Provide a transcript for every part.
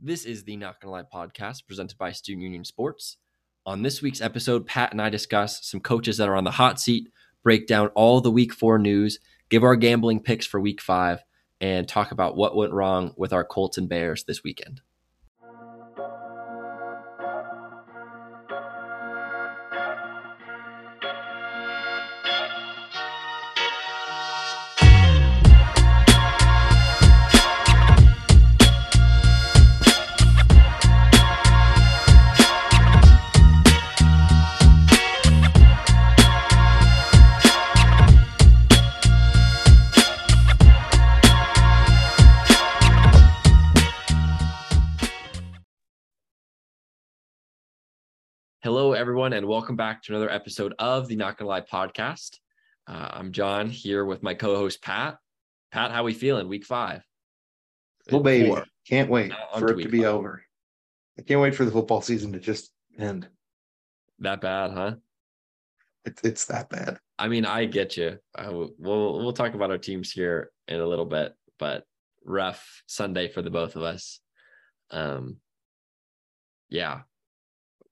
This is the Not Gonna Lie podcast presented by Student Union Sports. On this week's episode, Pat and I discuss some coaches that are on the hot seat, break down all the week four news, give our gambling picks for week five, and talk about what went wrong with our Colts and Bears this weekend. Everyone, and welcome back to another episode of the Not Gonna Lie podcast. Uh, I'm John here with my co-host Pat. Pat, how we feeling? Week five. Oh baby, Four. can't wait Now on for it to be five. over. I can't wait for the football season to just end. That bad, huh? It's it's that bad. I mean, I get you. I w- we'll we'll talk about our teams here in a little bit, but rough Sunday for the both of us. Um, yeah,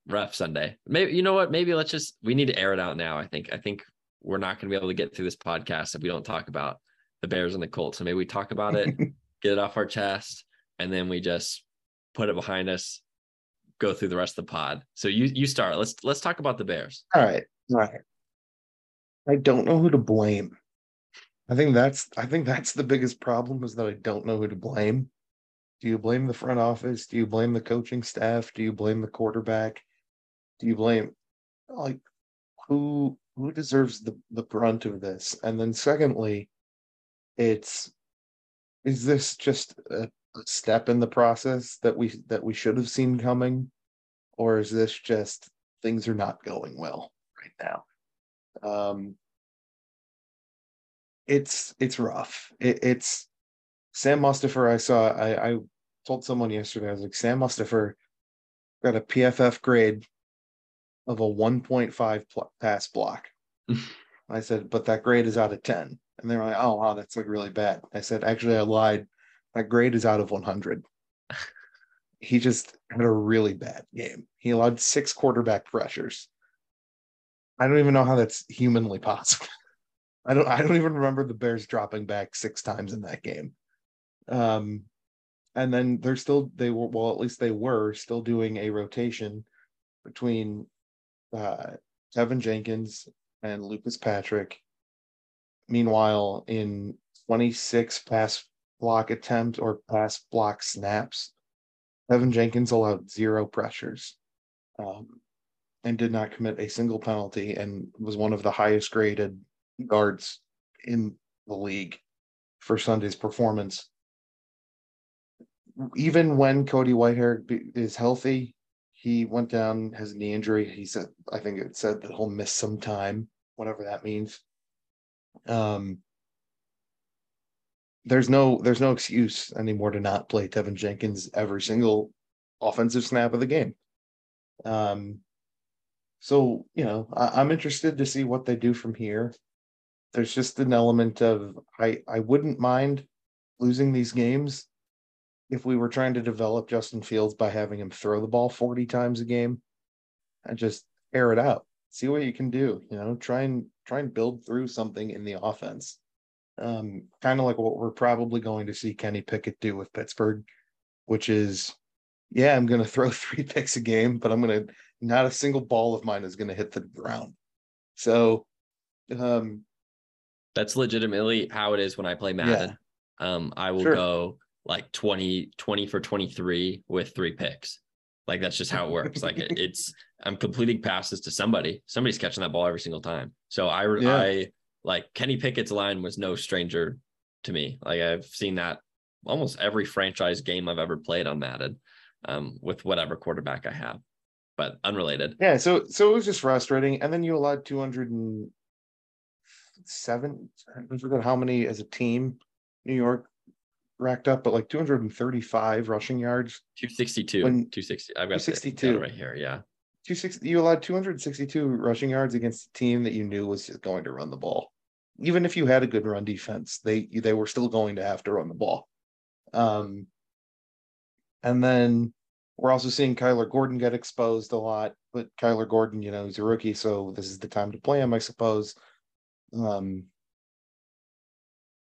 rough Sunday. Maybe you know what? Maybe let's just we need to air it out now. I think I think we're not going to be able to get through this podcast if we don't talk about the Bears and the Colts. So maybe we talk about it, get it off our chest, and then we just put it behind us. Go through the rest of the pod. So you you start. Let's let's talk about the Bears. All right, all right. I don't know who to blame. I think that's I think that's the biggest problem is that I don't know who to blame. Do you blame the front office? Do you blame the coaching staff? Do you blame the quarterback? Do you blame like who who deserves the the brunt of this? And then secondly, it's is this just a, step in the process that we that we should have seen coming, or is this just things are not going well right now? Um, it's it's rough. It, it's Sam Mustipher. I saw. I, I told someone yesterday. I was like, Sam Mustipher got a PFF grade of a 1.5 pl- pass block. I said, but that grade is out of 10. And they're like, oh wow, that's like really bad. I said, actually, I lied. That grade is out of 100. he just had a really bad game. He allowed six quarterback pressures. I don't even know how that's humanly possible. I don't I don't even remember the Bears dropping back six times in that game. Um and then they're still they were well at least they were still doing a rotation between uh Teven Jenkins and Lucas Patrick. Meanwhile, in 26 pass block attempts or pass block snaps, Teven Jenkins allowed zero pressures. Um, and did not commit a single penalty and was one of the highest graded guards in the league for Sunday's performance. Even when Cody Whitehair is healthy, he went down, has a knee injury. He said, I think it said that he'll miss some time, whatever that means. Um, there's no there's no excuse anymore to not play Teven Jenkins every single offensive snap of the game. Um, so, you know, I, I'm interested to see what they do from here. There's just an element of I I wouldn't mind losing these games if we were trying to develop Justin Fields by having him throw the ball 40 times a game and just air it out. See what you can do, you know, try and try and build through something in the offense. Um, kind of like what we're probably going to see Kenny Pickett do with Pittsburgh, which is yeah, I'm going to throw three picks a game, but I'm going to not a single ball of mine is going to hit the ground. So, um, That's legitimately how it is when I play Madden. Um, I will Sure. go like 20, 20 for 23 with three picks. Like that's just how it works. like it, it's I'm completing passes to somebody. Somebody's catching that ball every single time. So I Yeah. I like Kenny Pickett's line was no stranger to me. Like I've seen that almost every franchise game I've ever played on Madden, um, with whatever quarterback I have. But unrelated. yeah, so so it was just frustrating. And then you allowed 207, I forgot how many as a team New York racked up, but like 235 rushing yards. 262. When- 260. I've got the- 262. right here. Yeah. 260 you allowed 262 rushing yards against a team that you knew was just going to run the ball. Even if you had a good run defense, they they were still going to have to run the ball. Um And then we're also seeing Kyler Gordon get exposed a lot, but Kyler Gordon, you know, he's a rookie, so this is the time to play him, I suppose. Um,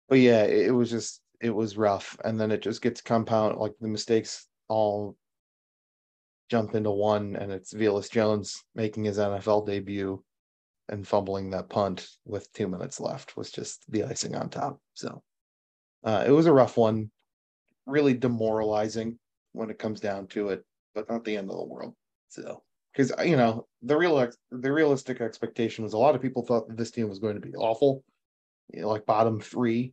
but yeah, it, it was just it was rough, and then it just gets compound like the mistakes all jump into one, and it's Velus Jones making his NFL debut and fumbling that punt with two minutes left was just the icing on top. So uh, it was a rough one, really demoralizing when it comes down to it, but not the end of the world. So because you know the real ex- the realistic expectation was a lot of people thought that this team was going to be awful, you know, like bottom three.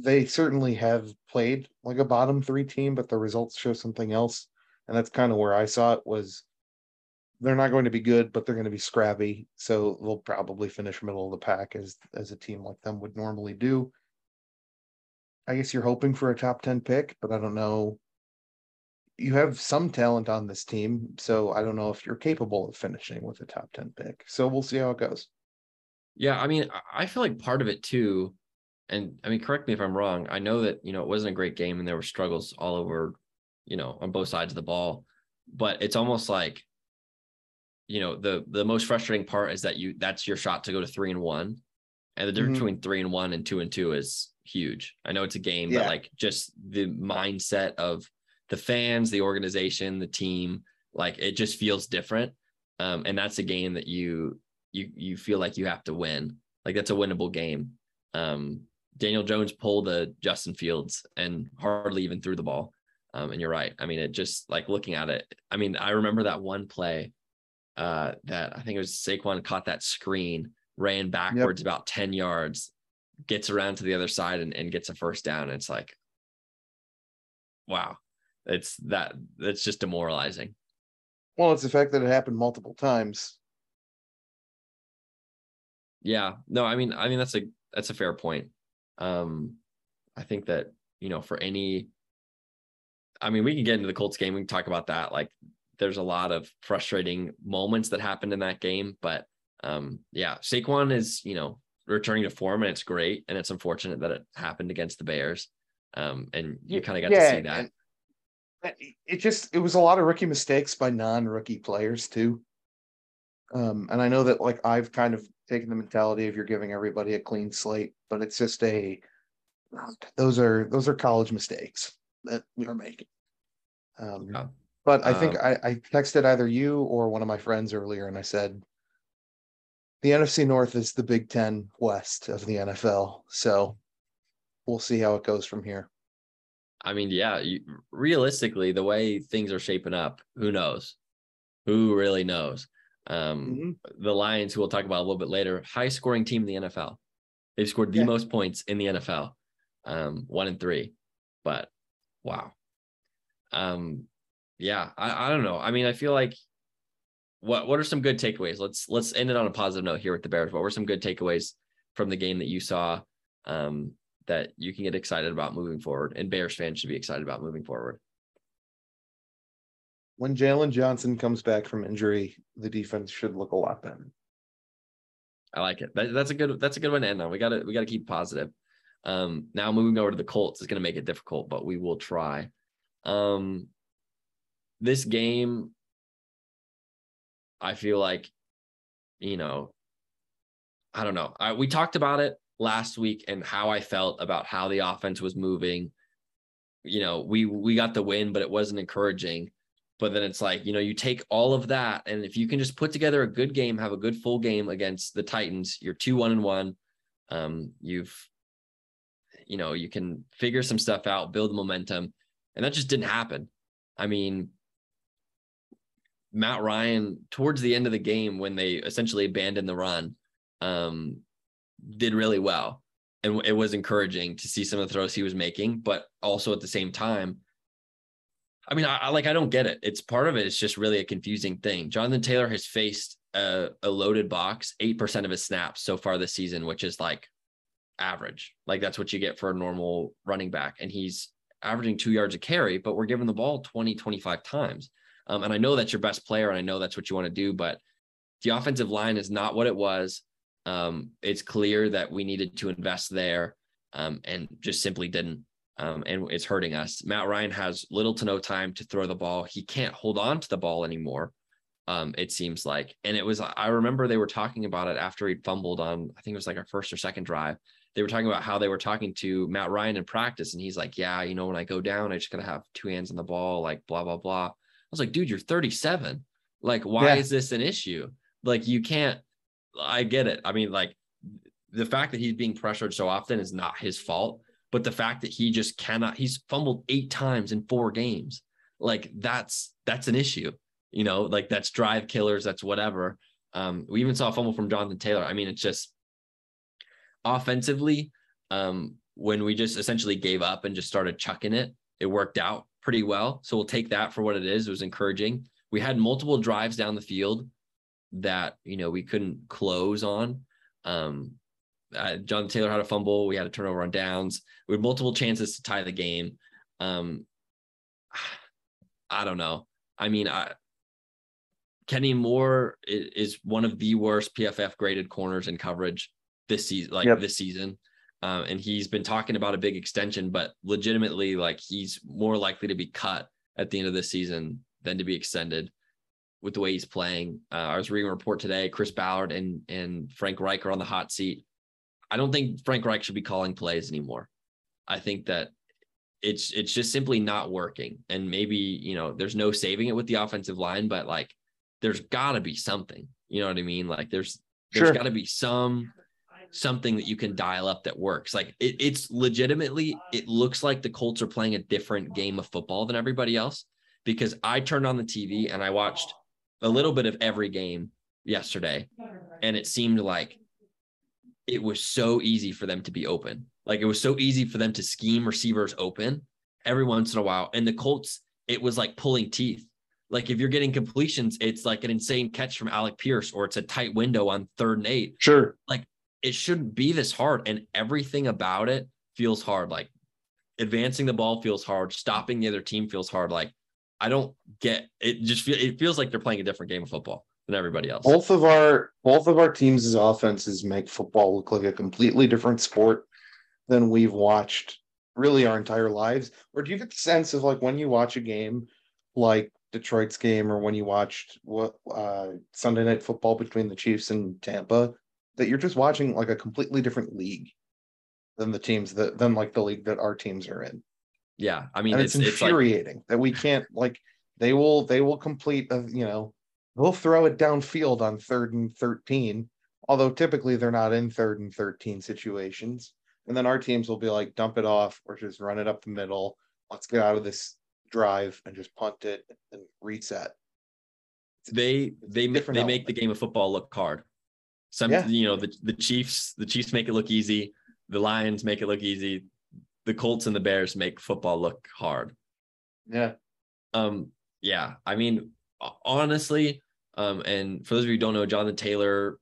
They certainly have played like a bottom three team, but the results show something else, and that's kind of where I saw it was. They're not going to be good, but they're going to be scrappy, so they'll probably finish middle of the pack as as a team like them would normally do. I guess you're hoping for a top ten pick, but I don't know you have some talent on this team, so I don't know if you're capable of finishing with a top 10 pick. So we'll see how it goes. Yeah, I mean, I feel like part of it too, and I mean, correct me if I'm wrong. I know that, you know, it wasn't a great game and there were struggles all over, you know, on both sides of the ball, but it's almost like, you know, the the most frustrating part is that you that's your shot to go to three and one. And the difference mm-hmm. between three and one and two and two is huge. I know it's a game, yeah. but like just the mindset of the fans, the organization, the team, like it just feels different. Um, and that's a game that you you you feel like you have to win. Like that's a winnable game. Um, Daniel Jones pulled a Justin Fields and hardly even threw the ball. Um, and you're right. I mean, it just like looking at it. I mean, I remember that one play uh, that I think it was Saquon caught that screen, ran backwards yep. about 10 yards, gets around to the other side and, and gets a first down. It's like, wow, it's that that's just demoralizing. Well, it's the fact that it happened multiple times. Yeah, no, I mean, I mean that's a that's a fair point. Um, I think that you know for any, I mean, we can get into the Colts game. We can talk about that. Like, there's a lot of frustrating moments that happened in that game, but um, yeah, Saquon is you know returning to form, and it's great, and it's unfortunate that it happened against the Bears. Um, and you kind of got yeah, to see that. It just it was a lot of rookie mistakes by non-rookie players too. Um, and I know that like I've kind of taken the mentality of you're giving everybody a clean slate, but it's just a those are those are college mistakes that we are making. Um, yeah. But I think um, I, I texted either you or one of my friends earlier, and I said the NFC North is the Big Ten West of the NFL, so we'll see how it goes from here. I mean, yeah, you, realistically, the way things are shaping up, who knows? Who really knows? Um, mm-hmm. The Lions, who we'll talk about a little bit later, high scoring team in the NFL. They've scored the yeah. most points in the NFL, um, one and three. But wow. Um, yeah, I, I don't know. I mean, I feel like what what are some good takeaways? Let's let's end it on a positive note here with the Bears. What were some good takeaways from the game that you saw? Um, that you can get excited about moving forward, and Bears fans should be excited about moving forward. When Jaylon Johnson comes back from injury, the defense should look a lot better. I like it. That, that's a good. That's a good one to end on. We got to. We got to keep positive. Um, now moving over to the Colts is going to make it difficult, but we will try. Um, this game, I feel like, you know, I don't know. I, we talked about it last week and how I felt about how the offense was moving. You know, we we got the win, but it wasn't encouraging. But then it's like, you know, you take all of that, and if you can just put together a good game, have a good full game against the Titans, you're two one and one. Um, you've, you know, you can figure some stuff out, build the momentum, and that just didn't happen. I mean, Matt Ryan towards the end of the game when they essentially abandoned the run, um, did really well. And it was encouraging to see some of the throws he was making, but also at the same time, I mean, I, I like I don't get it. It's part of it. It's just really a confusing thing. Jonathan Taylor has faced a, a loaded box eight percent of his snaps so far this season, which is like average. Like that's what you get for a normal running back, and he's averaging two yards a carry. But we're giving the ball 20, 25 times. Um, and I know that's your best player, and I know that's what you want to do, but the offensive line is not what it was. Um, it's clear that we needed to invest there um, and just simply didn't. Um, and it's hurting us. Matt Ryan has little to no time to throw the ball. He can't hold on to the ball anymore. Um, it seems like, and it was. I remember they were talking about it after he'd fumbled on. I think it was like our first or second drive. They were talking about how they were talking to Matt Ryan in practice, and he's like, "Yeah, you know, when I go down, I just gotta have two hands on the ball, like blah blah blah." I was like, "Dude, you're 37. Like, why yeah. is this an issue? Like, you can't." I get it. I mean, like, the fact that he's being pressured so often is not his fault but the fact that he just cannot, he's fumbled eight times in four games. Like that's that's an issue. You know, like that's drive killers, that's whatever. Um, we even saw a fumble from Jonathan Taylor. I mean, it's just offensively, um, when we just essentially gave up and just started chucking it, it worked out pretty well. So we'll take that for what it is. It was encouraging. We had multiple drives down the field that you know we couldn't close on. Um, uh, John Taylor had a fumble. We had a turnover on downs. We had multiple chances to tie the game. Um, I don't know. I mean, I, Kenny Moore is, one of the worst PFF graded corners in coverage this season, like yep. this season. Um, and he's been talking about a big extension, but legitimately, like he's more likely to be cut at the end of this season than to be extended with the way he's playing. Uh, I was reading a report today. Chris Ballard and and Frank Reich are on the hot seat I don't think Frank Reich should be calling plays anymore. I think that it's it's just simply not working. And maybe, you know, there's no saving it with the offensive line, but like there's gotta be something. You know what I mean? Like there's there's sure. gotta be some something that you can dial up that works. Like it, it's legitimately, it looks like the Colts are playing a different game of football than everybody else because I turned on the TV and I watched a little bit of every game yesterday. And it seemed like it was so easy for them to be open. Like it was so easy for them to scheme receivers open every once in a while. And the Colts, it was like pulling teeth. Like if you're getting completions, it's like an insane catch from Alec Pierce, or it's a tight window on third and eight. Sure. Like it shouldn't be this hard. And everything about it feels hard. Like advancing the ball feels hard. Stopping the other team feels hard. Like I don't get it. Just feel it feels like they're playing a different game of football than everybody else. Both of our both of our teams' offenses make football look like a completely different sport than we've watched really our entire lives. Or do you get the sense of like when you watch a game like Detroit's game or when you watched what uh, Sunday night football between the Chiefs and Tampa that you're just watching like a completely different league than the teams that than like the league that our teams are in. Yeah, I mean and it's, it's infuriating it's like... that we can't like they will they will complete a, you know they'll throw it downfield on third and 13, although typically they're not in third and 13 situations. And then our teams will be like, dump it off or just run it up the middle. Let's get out of this drive and just punt it and reset. They they they element. make the game of football look hard. Some yeah. you know the the Chiefs the Chiefs make it look easy. The Lions make it look easy. The Colts and the Bears make football look hard. Yeah. Um. Yeah. I mean, honestly, um, and for those of you who don't know, Jonathan Taylor,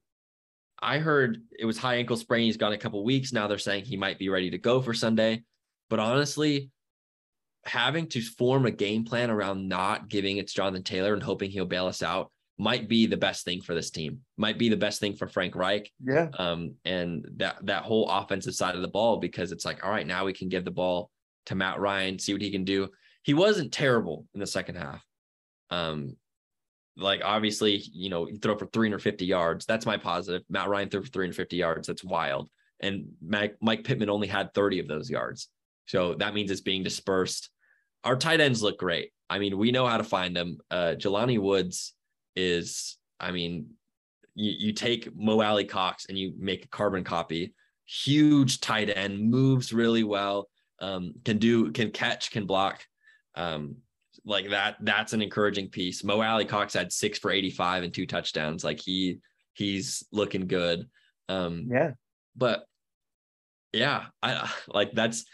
I heard it was high ankle sprain. He's gone a couple weeks. Now they're saying he might be ready to go for Sunday. But honestly, having to form a game plan around not giving it to Jonathan Taylor and hoping he'll bail us out might be the best thing for this team. Might be the best thing for Frank Reich. Yeah. Um, and that that whole offensive side of the ball because it's like, all right, now we can give the ball to Matt Ryan, see what he can do. He wasn't terrible in the second half. Um, like obviously, you know, you throw for 350 yards. That's my positive. Matt Ryan threw for 350 yards. That's wild. And Mike, Mike Pittman only had 30 of those yards. So that means it's being dispersed. Our tight ends look great. I mean, we know how to find them. Uh, Jelani Woods is, I mean, you, you take Mo Alie-Cox and you make a carbon copy. Huge tight end, moves really well, um, can do, can catch, can block. Um, like that that's an encouraging piece. Mo Alie-Cox had six for 85 and two touchdowns. Like he he's looking good. Um yeah. But yeah, I like that's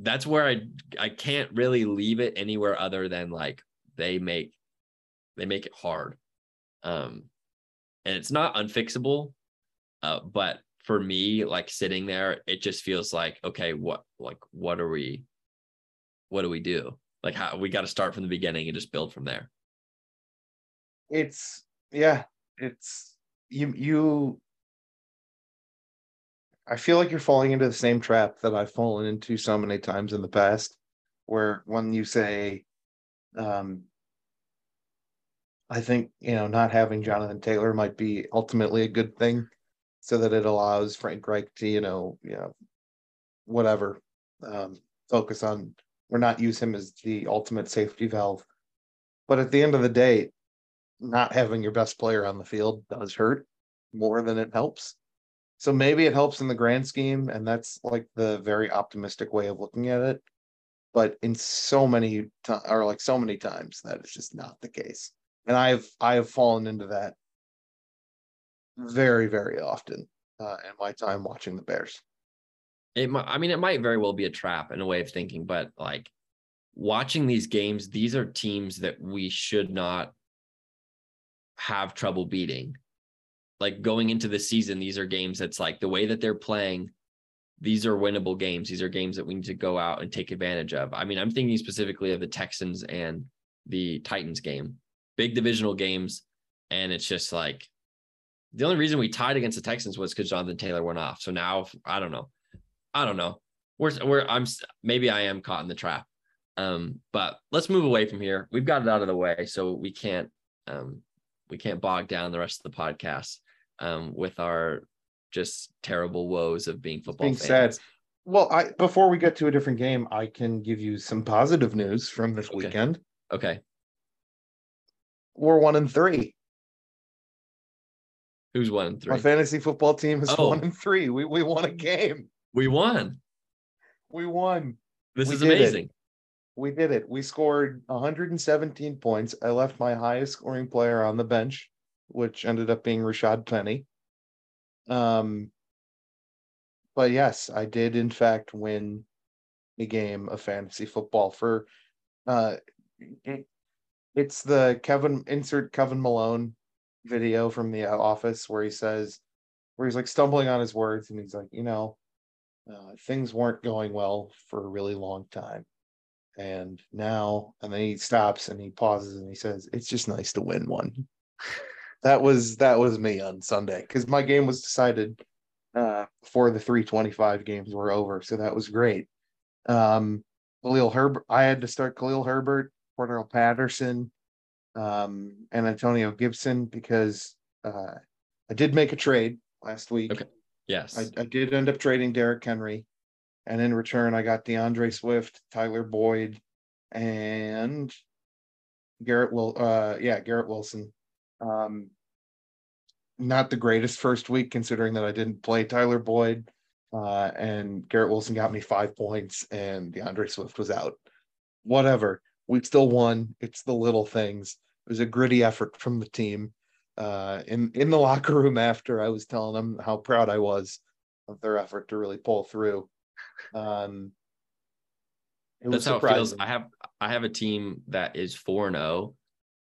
that's where I I can't really leave it anywhere other than like they make they make it hard. Um and it's not unfixable. Uh, but for me, like sitting there, it just feels like, okay, what like what are we what do we do? Like how we got to start from the beginning and just build from there. It's yeah, it's you you I feel like you're falling into the same trap that I've fallen into so many times in the past, where when you say, um, I think you know not having Jonathan Taylor might be ultimately a good thing, so that it allows Frank Reich to you know you know whatever um, focus on or not use him as the ultimate safety valve. But at the end of the day, not having your best player on the field does hurt more than it helps. So maybe it helps in the grand scheme, and that's like the very optimistic way of looking at it. But in so many times, or like so many times, that is just not the case. And I've I have fallen into that very very often uh, in my time watching the Bears. It might, I mean, it might very well be a trap in a way of thinking, but like watching these games, these are teams that we should not have trouble beating. Like going into the season, these are games that's like the way that they're playing. These are winnable games. These are games that we need to go out and take advantage of. I mean, I'm thinking specifically of the Texans and the Titans game, big divisional games. And it's just like the only reason we tied against the Texans was because Jonathan Taylor went off. So now I don't know. I don't know. We're, we're, I'm, maybe I am caught in the trap. Um, but let's move away from here. We've got it out of the way. So we can't, um, we can't bog down the rest of the podcast um, with our just terrible woes of being football being fans. Sad. Well, I before we get to a different game, I can give you some positive news from this okay. weekend. Okay. We're one and three. Who's one and three? My fantasy football team is oh. one and three. We we won a game. We won. We won. This we is amazing. It. We did it. We scored 117 points. I left my highest scoring player on the bench, which ended up being Rashad Penny. Um, but yes, I did in fact win a game of fantasy football for uh it's the Kevin insert Kevin Malone video from the office where he says where he's like stumbling on his words and he's like, you know, uh, things weren't going well for a really long time. And now and then he stops and he pauses and he says it's just nice to win one. That was that was me on sunday because my game was decided uh before the 325 games were over so that was great. Um khalil herbert i had to start khalil herbert Cordarrelle patterson um and antonio gibson because uh i did make a trade last week. Okay yes i, I did end up trading Derrick henry and in return, I got D'Andre Swift, Tyler Boyd, and Garrett will uh yeah, Garrett Wilson. Um not the greatest first week considering that I didn't play Tyler Boyd. Uh, and Garrett Wilson got me five points and D'Andre Swift was out. Whatever. We still won. It's the little things. It was a gritty effort from the team. Uh, in in the locker room after I was telling them how proud I was of their effort to really pull through. Um, That's how surprising. it feels. I have I have a team that is four and zero, oh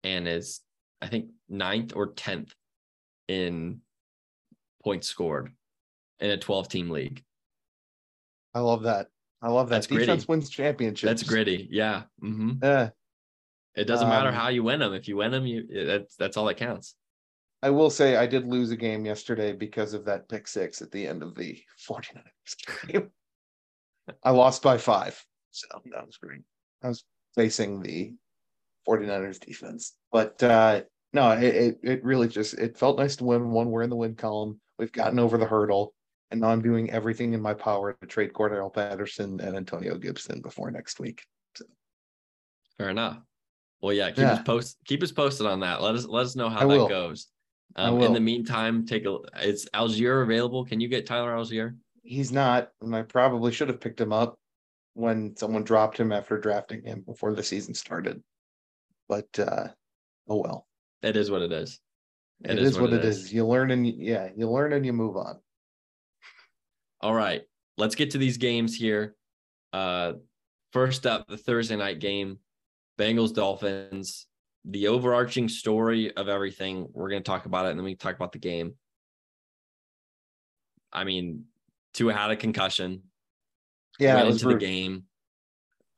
and is I think ninth or tenth in points scored in a twelve team league. I love that. I love that. That's Defense gritty. wins championships. That's gritty. Yeah. Mm-hmm. Yeah. It doesn't um, matter how you win them. If you win them, you that's that's all that counts. I will say I did lose a game yesterday because of that pick six at the end of the 49ers game. I lost by five. So that was great. I was facing the 49ers defense. But uh no, it, it, it really just it felt nice to win one. We're in the win column. We've gotten over the hurdle. And now I'm doing everything in my power to trade Cordell Patterson and Antonio Gibson before next week. So. Fair enough. Well, yeah, keep yeah. us post keep us posted on that. Let us let us know how I that will. goes. Um, in the meantime, take a it's Allgeier available. Can you get Tyler Allgeier? he's not, and I probably should have picked him up when someone dropped him after drafting him before the season started. But uh oh well. It is what it is. It, it is, is, what, it is. is. You learn and you, yeah, you learn and you move on. All right. Let's get to these games here. Uh first up, the Thursday night game, Bengals Dolphins. The overarching story of everything. We're going to talk about it and then we talk about the game. I mean, Tua had a concussion. Yeah, went into rude. the game.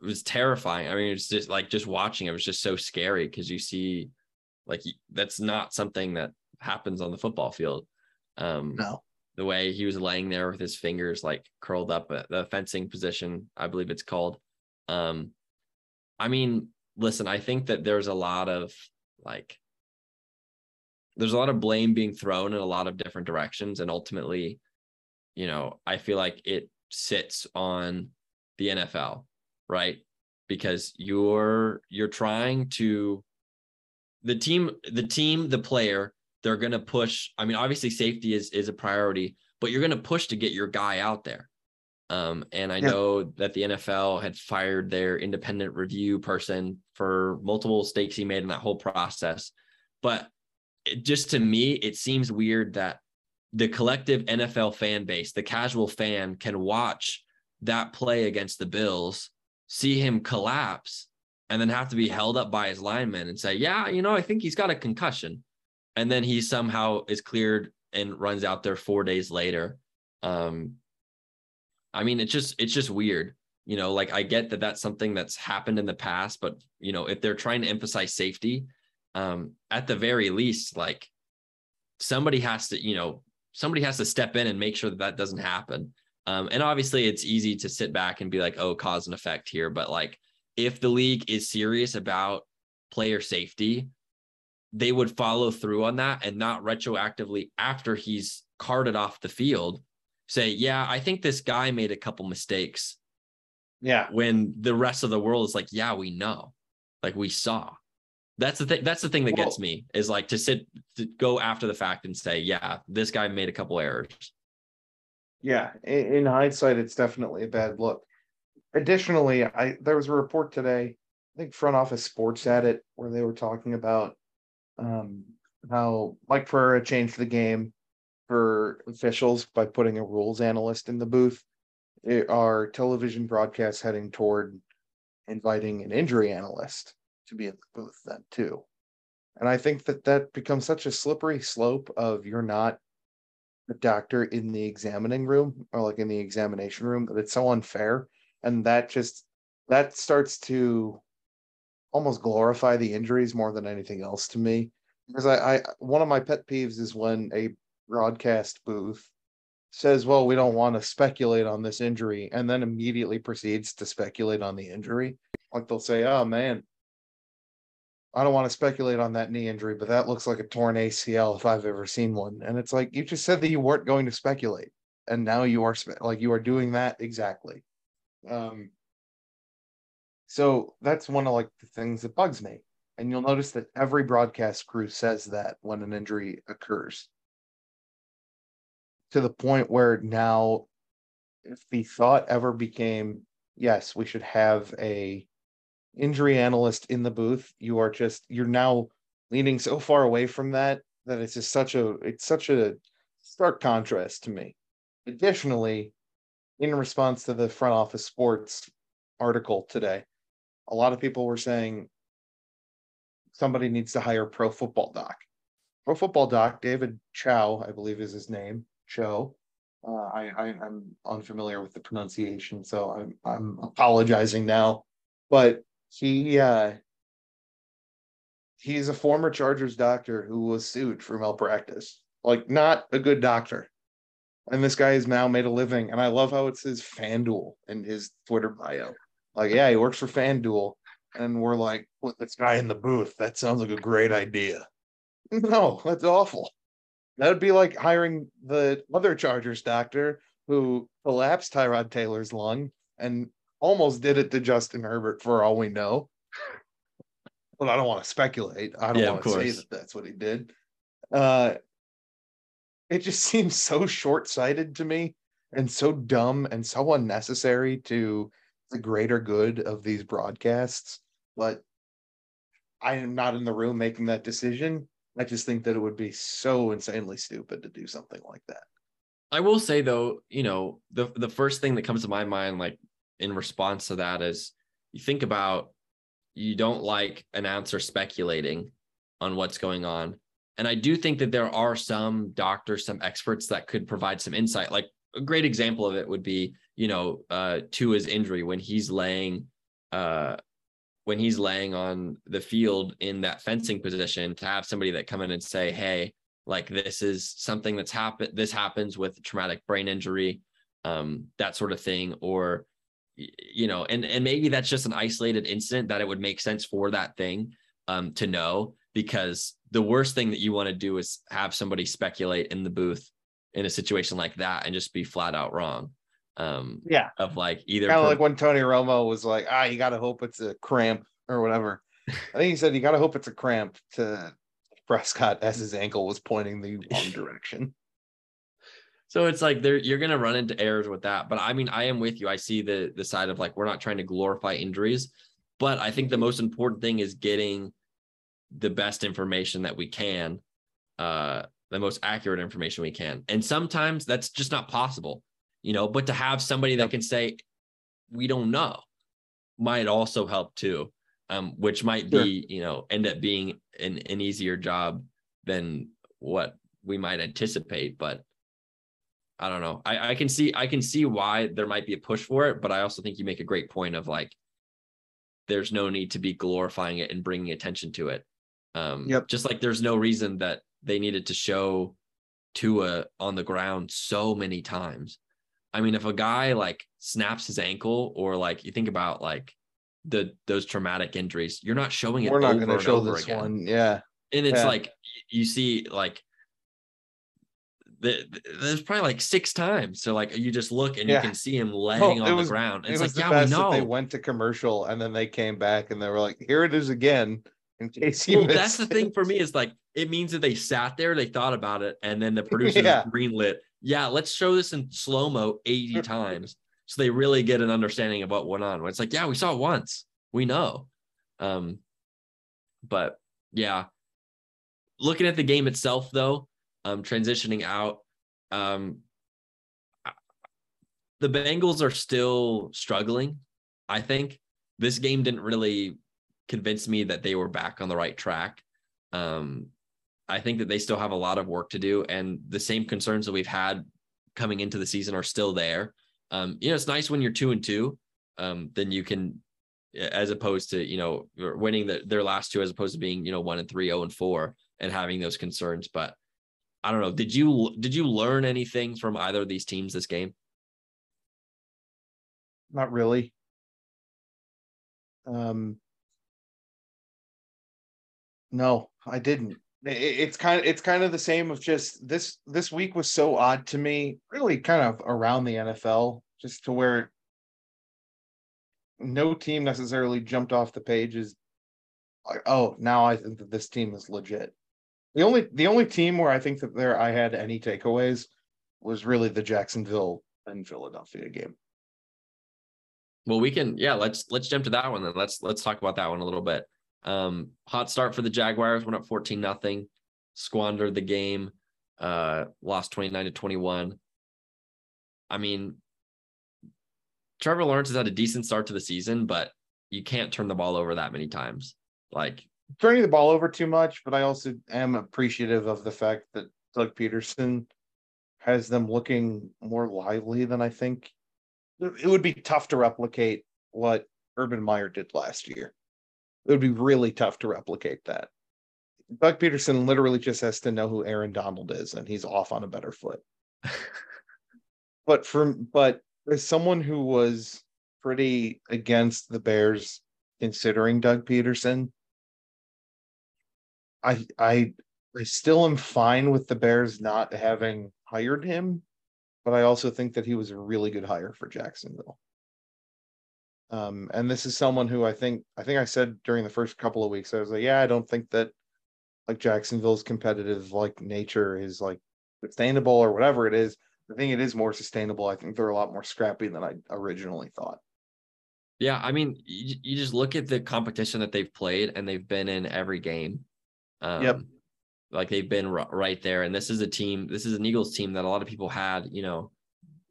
It was terrifying. I mean, it's just like just watching. It was just so scary because you see, like that's not something that happens on the football field. Um, no, the way he was laying there with his fingers like curled up at the fencing position, I believe it's called. Um, I mean, listen, I think that there's a lot of like there's a lot of blame being thrown in a lot of different directions. And ultimately you know i feel like it sits on the nfl right? Because you're you're trying to the team the team the player they're going to push i mean obviously safety is is a priority but you're going to push to get your guy out there um, and i yeah. know that the nfl had fired their independent review person for multiple mistakes he made in that whole process but it, just to me, it seems weird that the collective NFL fan base, the casual fan, can watch that play against the Bills, see him collapse, and then have to be held up by his lineman and say, Yeah, you know, I think he's got a concussion. And then he somehow is cleared and runs out there four days later. Um, I mean, it's just it's just weird. You know, like I get that that's something that's happened in the past, but you know, if they're trying to emphasize safety, um, at the very least, like somebody has to, you know, somebody has to step in and make sure that that doesn't happen. Um, and obviously, it's easy to sit back and be like, oh, cause and effect here. But like, if the league is serious about player safety, they would follow through on that and not retroactively after he's carted off the field say, yeah, I think this guy made a couple mistakes. Yeah. When the rest of the world is like, yeah, we know, like we saw. That's the thing. That's the thing that gets me is like to sit to go after the fact and say, yeah, this guy made a couple errors. Yeah, in, in hindsight, it's definitely a bad look. Additionally, I there was a report today. I think Front Office Sports had it where they were talking about um, how Mike Pereira changed the game for officials by putting a rules analyst in the booth. Our television broadcast heading toward inviting an injury analyst to be in the booth then too. And I think that that becomes such a slippery slope of you're not the doctor in the examining room or like in the examination room that it's so unfair. And that just that starts to almost glorify the injuries more than anything else to me. Because I, I one of my pet peeves is when a broadcast booth says, Well, we don't want to speculate on this injury, and then immediately proceeds to speculate on the injury. Like they'll say, Oh man, I don't want to speculate on that knee injury, but that looks like a torn ACL if I've ever seen one. And it's like you just said that you weren't going to speculate, and now you are spe- like you are doing that exactly. Um, so that's one of like the things that bugs me. And you'll notice that every broadcast crew says that when an injury occurs. To the point where now, if the thought ever became, yes, we should have a injury analyst in the booth, you are just you're now leaning so far away from that that it's just such a it's such a stark contrast to me. Additionally, in response to the front office sports article today, a lot of people were saying somebody needs to hire pro football doc. Pro football doc, David Chao, I believe is his name, Cho. Uh, I, I am unfamiliar with the pronunciation, so I'm I'm apologizing now. But he uh he's a former Chargers doctor who was sued for malpractice. Like not a good doctor. And this guy has now made a living. And I love how it says FanDuel in his Twitter bio. Like, yeah, he works for FanDuel. And we're like, put this guy in the booth. That sounds like a great idea. No, that's awful. That would be like hiring the other Chargers doctor who collapsed Tyrod Taylor's lung and almost did it to Justin Herbert for all we know. But I don't want to speculate. I don't yeah, want to say that that's what he did. Uh, it just seems so short sighted to me and so dumb and so unnecessary to the greater good of these broadcasts. But I am not in the room making that decision. I just think that it would be so insanely stupid to do something like that. I will say though, you know, the the first thing that comes to my mind, like in response to that is you think about you don't like announcer speculating on what's going on. And I do think that there are some doctors, some experts that could provide some insight. Like a great example of it would be, you know, uh, to his injury when he's laying, uh, when he's laying on the field in that fencing position to have somebody that come in and say, Hey, like this is something that's happened this happens with traumatic brain injury um that sort of thing or you know and and maybe that's just an isolated incident that it would make sense for that thing um to know because the worst thing that you want to do is have somebody speculate in the booth in a situation like that and just be flat out wrong um Yeah. of like either Kind of per- like when Tony Romo was like, ah, you got to hope it's a cramp or whatever. I think he said you got to hope it's a cramp to Prescott as his ankle was pointing the wrong direction. So it's like there you're gonna run into errors with that. But I mean, I am with you. I see the the side of like we're not trying to glorify injuries, but I think the most important thing is getting the best information that we can, uh, the most accurate information we can. And sometimes that's just not possible, you know, but to have somebody that can say, we don't know might also help too. Um, which might Sure. be, you know, end up being an, an easier job than what we might anticipate. But I don't know. I, I can see I can see why there might be a push for it, but I also think you make a great point of like there's no need to be glorifying it and bringing attention to it. Um, Yep. Just like there's no reason that they needed to show Tua on the ground so many times. I mean, if a guy like snaps his ankle or like you think about like the those traumatic injuries, you're not showing it. We're not over going to show this again one. Yeah. and it's Yeah. like you see like the, the- there's probably like six times so like you just look and Yeah. you can see him oh, laying it on was- the ground It it's was like the yeah we know they went to commercial and then they came back and they were like, here it is again. In case you well, that's the thing for me is like it means that they sat there they thought about it and then the producers Yeah. greenlit yeah let's show this in slow-mo 80 times so they really get an understanding of what went on. It's like yeah we saw it once. We know. Um but yeah. Looking at the game itself though um transitioning out um the Bengals are still struggling I think. This game didn't really convince me that they were back on the right track. Um I think that they still have a lot of work to do and the same concerns that we've had coming into the season are still there um you know it's nice when you're 2 and 2 um then you can as opposed to you know winning the, their last two as opposed to being you know 1 and 3 0 and 4 and having those concerns but I don't know did you did you learn anything from either of these teams this game Not really. Um, no, I didn't. It's kind of it's kind of the same of just this this week was so odd to me, really kind of around the NFL, just to where no team necessarily jumped off the page as like, oh, now I think that this team is legit. The only the only team where I think that there I had any takeaways was really the Jacksonville and Philadelphia game. Well, we can, yeah, let's let's jump to that one then. Let's let's talk about that one a little bit. Um, hot start for the Jaguars, went up 14 nothing, squandered the game, uh, lost 29 to 21. I mean, Trevor Lawrence has had a decent start to the season, but you can't turn the ball over that many times. Like, turning the ball over too much, but I also am appreciative of the fact that Doug Pederson has them looking more lively than I think. It would be tough to replicate what Urban Meyer did last year. It would be really tough to replicate that. Doug Pederson literally just has to know who Aaron Donald is, and he's off on a better foot. but from but as someone who was pretty against the Bears considering Doug Pederson, I I I still am fine with the Bears not having hired him, but I also think that he was a really good hire for Jacksonville. Um, and this is someone who I think I think I said during the first couple of weeks, I was like, yeah, I don't think that like Jacksonville's competitive like nature is like sustainable or whatever it is. I think it is more sustainable. I think they're a lot more scrappy than I originally thought. yeah, I mean, you, you just look at the competition that they've played and they've been in every game. Um, Yep. Like they've been r- right there. And this is a team, this is an Eagles team that a lot of people had, you know,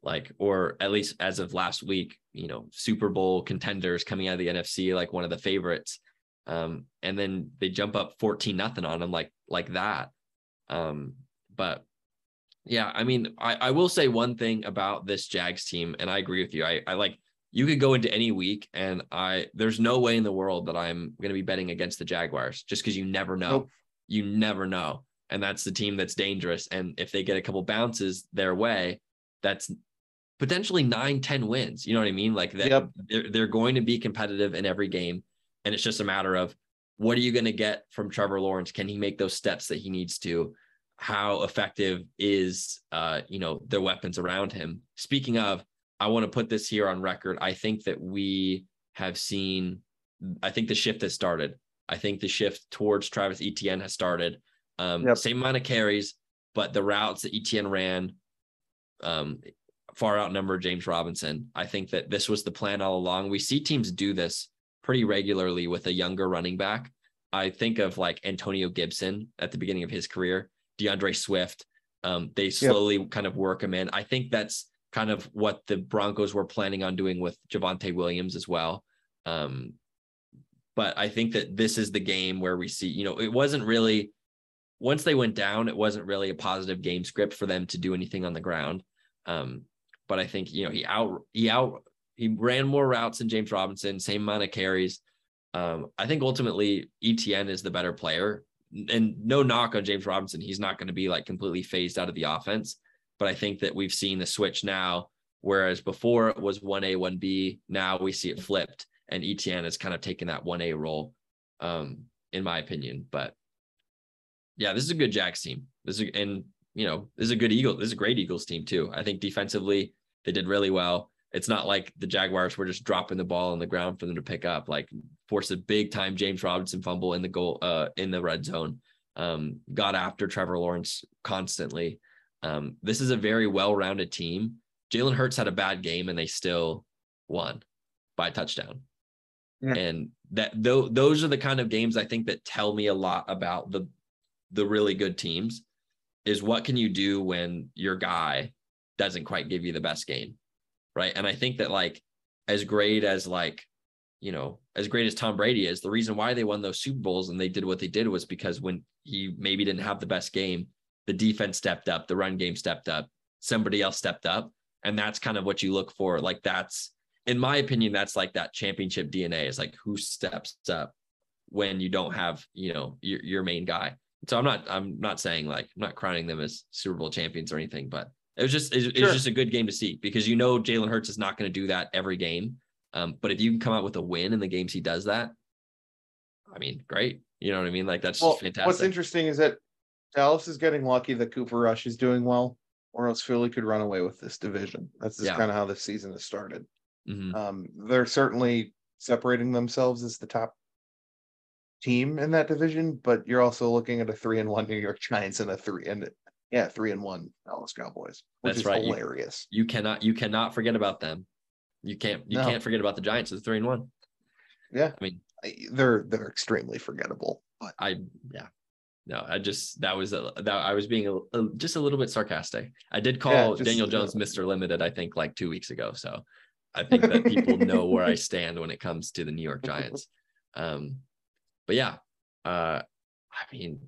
like, or at least as of last week, you know, Super Bowl contenders coming out of the NFC, like one of the favorites. Um, and then they jump up 14 nothing on them like, like that. Um, but yeah, I mean, I, I will say one thing about this Jags team, and I agree with you. I, I like you could go into any week and I there's no way in the world that I'm gonna be betting against the Jaguars just because you never know. Nope. You never know. and that's the team that's dangerous. And if they get a couple bounces their way, that's potentially nine, 10 wins. You know what I mean? Like that, Yep. they're, they're going to be competitive in every game. And it's just a matter of what are you going to get from Trevor Lawrence? Can he make those steps that he needs to? How effective is, uh, you know, the weapons around him? Speaking of, I want to put this here on record. I think that we have seen, I think the shift has started. I think the shift towards Travis Etienne has started. Um, Yep. Same amount of carries, but the routes that Etienne ran um, far outnumber James Robinson. I think that this was the plan all along. We see teams do this pretty regularly with a younger running back. I think of like Antonio Gibson at the beginning of his career, D'Andre Swift. Um, they slowly kind of work him in. I think that's kind of what the Broncos were planning on doing with Javonte Williams as well. Um, but I think that this is the game where we see, you know, it wasn't really once they went down, it wasn't really a positive game script for them to do anything on the ground. Um, but I think you know he out he out he ran more routes than James Robinson, same amount of carries. Um, I think ultimately ETN is the better player, and no knock on James Robinson. He's not going to be like completely phased out of the offense, but I think that we've seen the switch now. Whereas before it was one A, one B, now we see it flipped, and ETN has kind of taken that one A role, um, in my opinion. But yeah, this is a good Jacks team. This is and you know this is a good Eagle. This is a great Eagles team too. I think defensively they did really well. It's not like the Jaguars were just dropping the ball on the ground for them to pick up. Like forced a big time James Robinson fumble in the goal uh in the red zone. Um, got after Trevor Lawrence constantly. Um, this is a very well-rounded team. Jalen Hurts had a bad game and they still won by touchdown. Yeah. And that though those are the kind of games I think that tell me a lot about the the really good teams is what can you do when your guy doesn't quite give you the best game right? And i think that like as great as like you know as great as tom brady is the reason why they won those super bowls and they did what they did was because when he maybe didn't have the best game the defense stepped up the run game stepped up somebody else stepped up. And that's kind of what you look for. Like that's in my opinion that's like that championship dna is like who steps up when you don't have you know your, your main guy. So I'm not I'm not saying like I'm not crowning them as Super Bowl champions or anything, but it was just it, it was just a good game to see because you know Jalen Hurts is not going to do that every game. Um, but if you can come out with a win in the games he does that, I mean, great. You know what I mean? Like that's Well, just fantastic. what's interesting is that Dallas is getting lucky that Cooper Rush is doing well, or else Philly could run away with this division. That's just Yeah. kind of how the season has started. Mhm. Um, they're certainly separating themselves as the top team in that division, but you're also looking at a three and one New York Giants and a three and yeah, three and one Dallas Cowboys, which That's is right. Hilarious. You cannot you cannot forget about them. You can't you No. can't forget about the Giants. It's three and one. Yeah, I mean, they're they're extremely forgettable. But I yeah. No, I just that was a, that I was being a, a- just a little bit sarcastic. I did call Yeah, just, Daniel Jones Mr. Limited, I think, like two weeks ago. So I think that people know where I stand when it comes to the New York Giants. Um, but yeah, uh, I mean,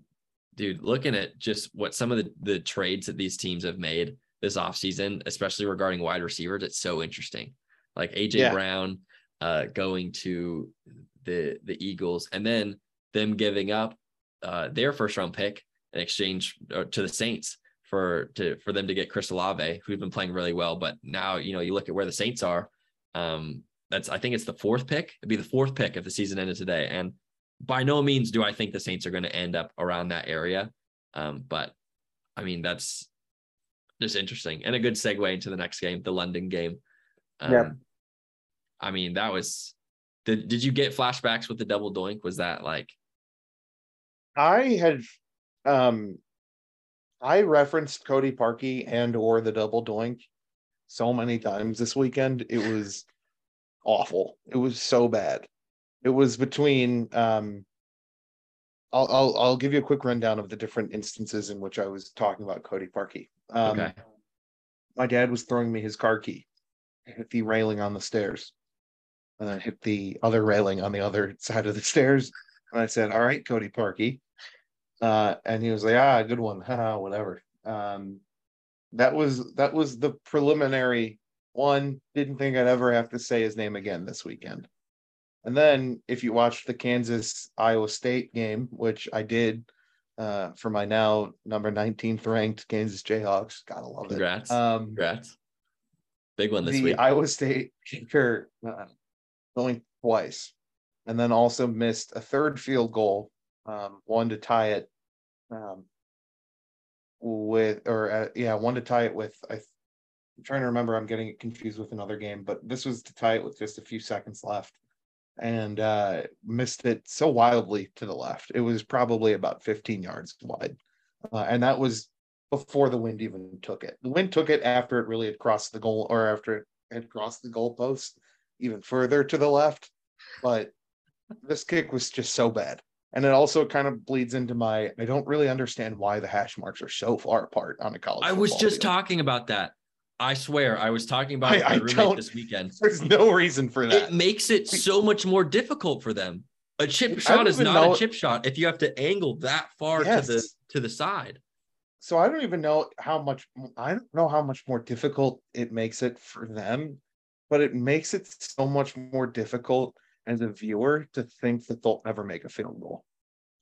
dude, looking at just what some of the, the trades that these teams have made this offseason, especially regarding wide receivers, it's so interesting. Like AJ Yeah. Brown uh, going to the the Eagles, and then them giving up uh, their first round pick in exchange uh, to the Saints for to for them to get Chris Olave, who's been playing really well. But now you know you look at where the Saints are. Um, that's I think it's the fourth pick. It'd be the fourth pick if the season ended today. And by no means do I think the Saints are going to end up around that area. Um, but I mean that's just interesting and a good segue into the next game, the London game. Um, Yep. I mean that was. Did, did you get flashbacks with the double doink? Was that like I had um I referenced Cody Parkey and or the double doink so many times this weekend. It was awful. It was so bad. It was between um I'll I'll I'll give you a quick rundown of the different instances in which I was talking about Cody Parkey. Um okay? my dad was throwing me his car key. I hit the railing on the stairs. And then hit the other railing on the other side of the stairs. And I said, All right, Cody Parkey. Uh, and he was like, ah, good one. Whatever. Um, that was that was the preliminary one. Didn't think I'd ever have to say his name again this weekend. And then if you watched the Kansas Iowa State game, which I did, uh, for my now number 19th ranked Kansas Jayhawks. Gotta love Congrats. it. Um, Congrats. Big one this the week. Iowa State kicker uh, going twice, and then also missed a third field goal, um, one to tie it um, with, or uh, yeah, one to tie it with. I, I'm trying to remember. I'm getting it confused with another game, but this was to tie it with just a few seconds left, and uh, missed it so wildly to the left. It was probably about 15 yards wide, uh, and that was before the wind even took it. The wind took it after it really had crossed the goal, or after it had crossed the goalpost even further to the left. But this kick was just so bad. And it also kind of bleeds into my I don't really understand why the hash marks are so far apart on a college. I was just field. talking about that. I swear, I was talking about I- my I roommate this weekend. There's no reason for that. It makes it so much more difficult for them. A chip shot is not know- a chip shot if you have to angle that far to the to the side. So I don't even know how much I don't know how much more difficult it makes it for them, but it makes it so much more difficult as a viewer to think that they'll ever make a field goal.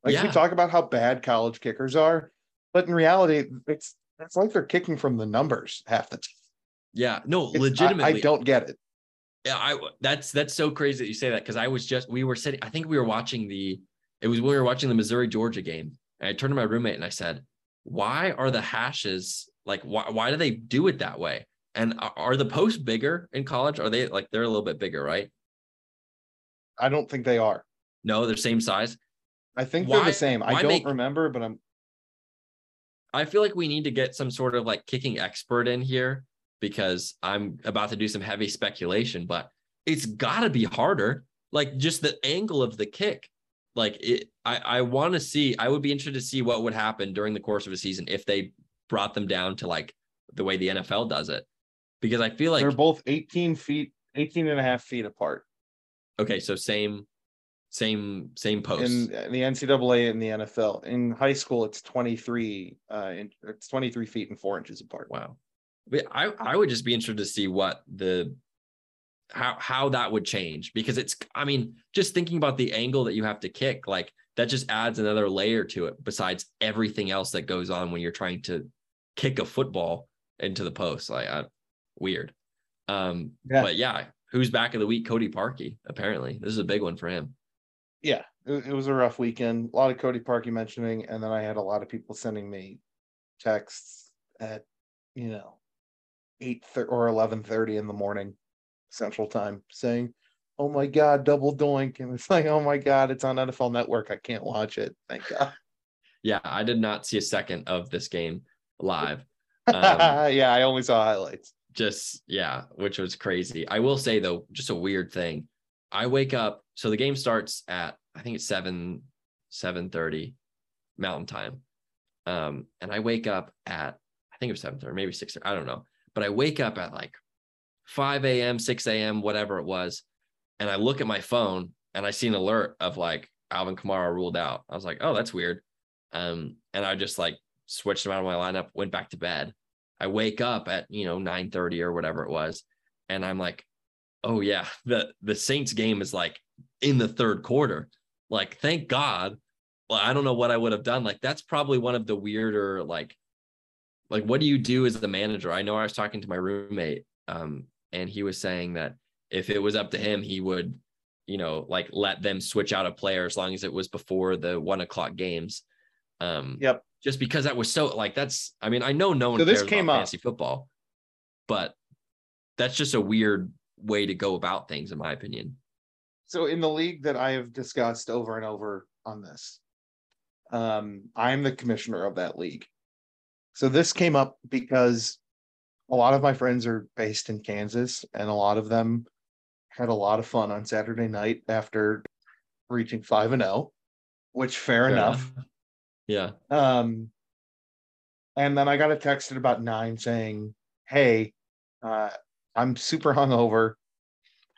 Like we talk about how bad college kickers are, but in reality, it's it's like they're kicking from the numbers half the time. Yeah, no, It's- legitimately. I, don't get it. Yeah, I that's that's so crazy that you say that because I was just we were sitting. I think we were watching the. It was we were watching the Missouri Georgia game, and I turned to my roommate and I said, "Why are the hashes like? Why why do they do it that way? And are, the posts bigger in college? Are they like they're a little bit bigger, right? I don't think they are. No, they're same size. I think they're the same. I don't make- remember, but I'm I feel like we need to get some sort of like kicking expert in here because I'm about to do some heavy speculation, but it's got to be harder. Like just the angle of the kick. Like it, I, I want to see, I would be interested to see what would happen during the course of a season if they brought them down to like the way the NFL does it. Because I feel like, they're both 18 feet, 18 and a half feet apart. okay, so same, same, same post. in in the NCAA and the NFL. In high school, it's 23 uh in, it's 23 feet and four inches apart. Wow. But I, I would just be interested to see what the how how that would change because it's I mean, just thinking about the angle that you have to kick, like that just adds another layer to it besides everything else that goes on when you're trying to kick a football into the post. Like I, weird. Um Yeah. but yeah, who's back of the week? Cody Parkey, apparently. This is a big one for him. Yeah, it, it was a rough weekend. A lot of Cody Parkey mentioning, and then I had a lot of people sending me texts at you know eight thir- or 11:30 in the morning Central Time saying, "Oh my God, double doink!" And it's like, "Oh my God, it's on NFL Network. I can't watch it. Thank God." Yeah, I did not see a second of this game live. Um, yeah, I only saw highlights. just yeah which was crazy i will say though just a weird thing i wake up so the game starts at i think it's 7 7 30 mountain time um and i wake up at i think it was 7 30 maybe 6 i don't know but i wake up at like 5 a.m 6 a.m whatever it was and i look at my phone and i see an alert of like alvin kamara ruled out i was like oh that's weird um and i just like switched him out of my lineup went back to bed I wake up at you know 9 30 or whatever it was, and I'm like, oh yeah, the the Saints game is like in the third quarter. Like, thank God. Well, I don't know what I would have done. Like, that's probably one of the weirder, like, like what do you do as the manager? I know I was talking to my roommate, um, and he was saying that if it was up to him, he would, you know, like let them switch out a player as long as it was before the one o'clock games. Um, Yep. just because that was so like that's I mean I know no one So this cares came about up- fantasy football, but that's just a weird way to go about things in my opinion. so in the league that I have discussed over and over on this, um, I'm the commissioner of that league. So this came up because a lot of my friends are based in Kansas, and a lot of them had a lot of fun on Saturday night after reaching five and zero, which fair, enough. Yeah. Um, and then I got a text at about nine saying, "Hey, uh, I'm super hungover,"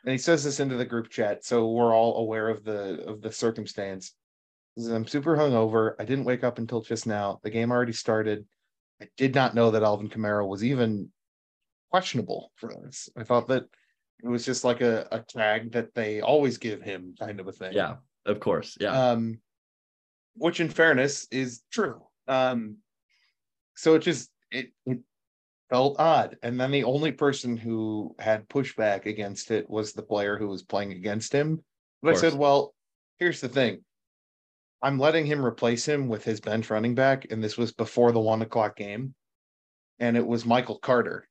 and he says this into the group chat, so we're all aware of the of the circumstance. He says, I'm super hungover. I didn't wake up until just now. The game already started. I did not know that Alvin Kamara was even questionable for this. I thought that it was just like a, a tag that they always give him, kind of a thing. Yeah. Of course. Yeah. Um, which in fairness is true. Um, so it just it, it felt odd. And then the only person who had pushback against it was the player who was playing against him. But I said, well, here's the thing. I'm letting him replace him with his bench running back, and this was before the one o'clock game, and it was Michael Carter.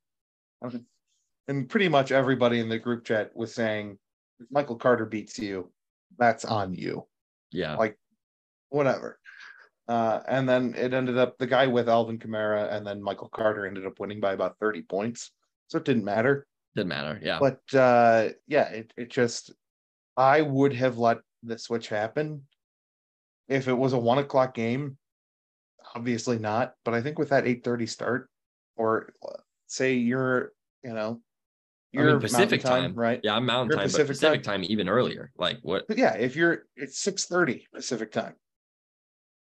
And pretty much everybody in the group chat was saying, if Michael Carter beats you, that's on you Yeah. like whatever. Uh, and then it ended up the guy with Alvin Kamara and then Michael Carter ended up winning by about 30 points. So it didn't matter. Didn't matter. Yeah. But uh, yeah, it, it just, I would have let the switch happen. If it was a one o'clock game, obviously not. But I think with that 8:30 start, or say you're, you know, you're mean, Pacific Mountain time, right? Yeah, I'm Mountain You're time, Pacific but Pacific time. even earlier. Like what? But yeah, if you're, it's 6:30 Pacific time.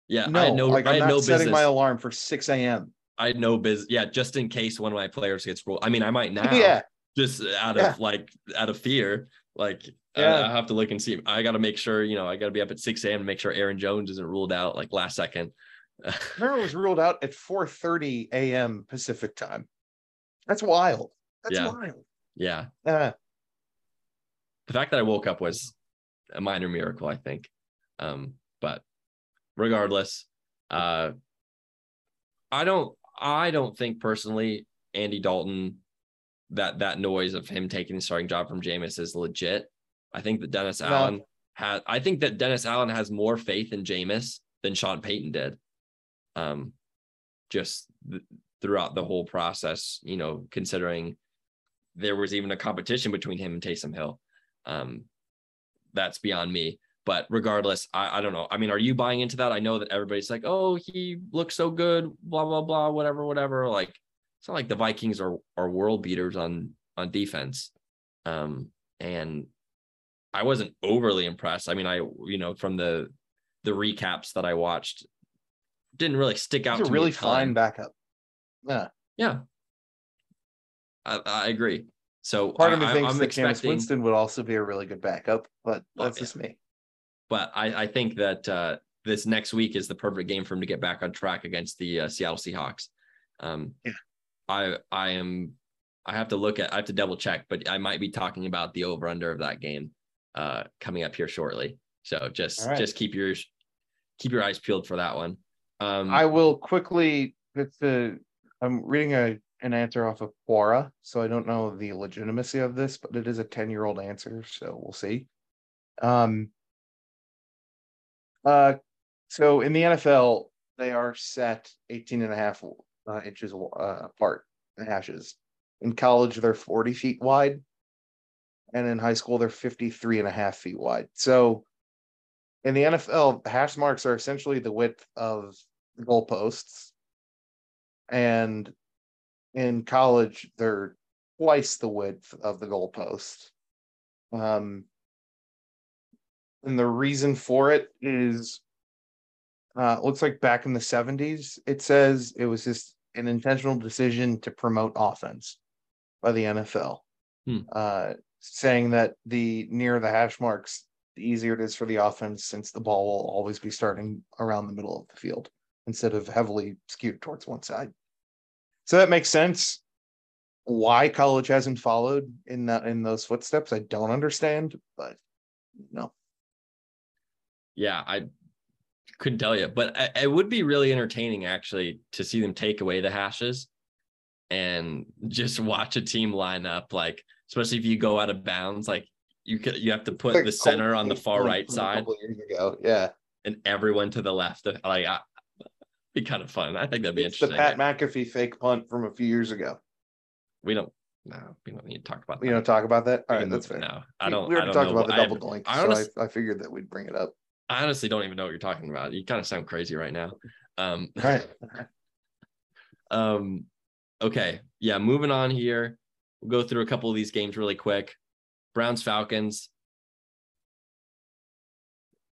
Yeah, No, I had no. like I I'm not no setting business. my alarm for 6 a.m. I had no business. Yeah, just in case one of my players gets ruled. I mean, I might now. Yeah, Just out Yeah. of like out of fear. Like Yeah. I, I have to look and see. I got to make sure. You know, I got to be up at 6 a.m. to make sure Aaron Jones isn't ruled out like last second. It was ruled out at 4:30 a.m. Pacific time. That's wild. That's Yeah. wild. yeah, Uh, the fact that I woke up was a minor miracle, I think. Um, but regardless, uh, I don't, I don't think personally Andy Dalton that that noise of him taking the starting job from Jameis is legit. I think that Dennis No. Allen had. I think that Dennis Allen has more faith in Jameis than Sean Payton did. Um, just th- throughout the whole process, you know, considering there was even a competition between him and Taysom Hill. Um, that's beyond me. But regardless, I, I don't know. I mean, are you buying into that? I know that everybody's like, oh, he looks so good, blah, blah, blah, whatever, whatever. Like, it's not like the Vikings are are world beaters on on defense. Um, and I wasn't overly impressed. I mean, I, you know, from the the recaps that I watched, didn't really stick out he's a really fine backup. Yeah. Yeah. I, I agree. So Part of me I, thinks I'm that expecting, Winston would also be a really good backup, but Oh, that's just me. but I, I think that uh, this next week is the perfect game for him to get back on track against the uh, Seattle Seahawks. Um, Yeah. I I am I have to look at I have to double check, but I might be talking about the over under of that game uh, coming up here shortly. So just right. just keep your keep your eyes peeled for that one. Um, I will quickly. It's the. I'm reading a an answer off of Quora, so I don't know the legitimacy of this, but it is a 10 year old answer, so we'll see. Um. Uh, so in the NFL, they are set 18 and a half uh, inches uh, apart, the hashes. In college, they're 40 feet wide. And in high school, they're 53 and a half feet wide. So in the NFL, hash marks are essentially the width of the goalposts. And in college, they're twice the width of the goalpost. Um, and the reason for it is uh, it looks like back in the 70s, it says it was just an intentional decision to promote offense by the NFL. Hmm. Uh, saying that the nearer the hash marks, the easier it is for the offense since the ball will always be starting around the middle of the field instead of heavily skewed towards one side. So that makes sense. Why college hasn't followed in that in those footsteps, I don't understand, but no. yeah, I couldn't tell you, but it would be really entertaining actually to see them take away the hashes and just watch a team line up, like especially if you go out of bounds, like you could you have to put Like the center on the far right a side couple years ago. Yeah. and everyone to the left. Like, I, be kind of fun. I think that'd be It's the. Pat McAfee fake punt from a few years ago. we don't. No, we don't need to talk about that. We don't talk about that. We All right, that's fair. No, I We- don't. We I already talked about the double doink, I, so I, I figured that we'd bring it up. I honestly don't even know what you're talking about. You kind of sound crazy right now. Um, All right. Um, okay, yeah. Moving on here, we'll go through a couple of these games really quick. Browns Falcons.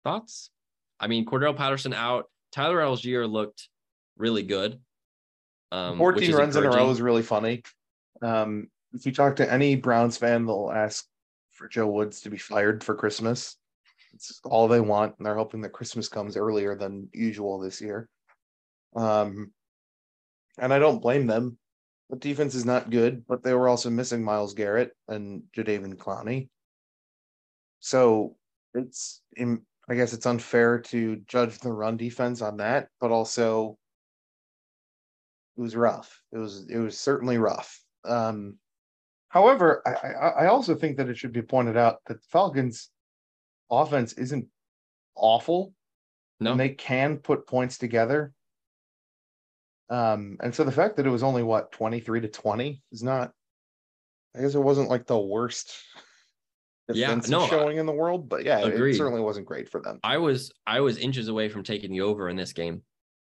Thoughts? I mean, Cordarrelle Patterson out. Tyler Allgeier looked really good. Um, 14 runs in a row is really funny. Um, if you talk to any Browns fan, they'll ask for Joe Woods to be fired for Christmas. It's all they want, and they're hoping that Christmas comes earlier than usual this year. Um, and I don't blame them. The defense is not good, but they were also missing Myles Garrett and Jadeveon Clowney. So it's, I guess it's unfair to judge the run defense on that, but also it was rough. It was it was certainly rough. Um, however, I, I I also think that it should be pointed out that the Falcons offense isn't awful. No, and they can put points together. Um, and so the fact that it was only what 23 to 20 is not, I guess it wasn't like the worst yeah, no, showing in the world, but yeah, agreed. it certainly wasn't great for them. I was I was inches away from taking the over in this game.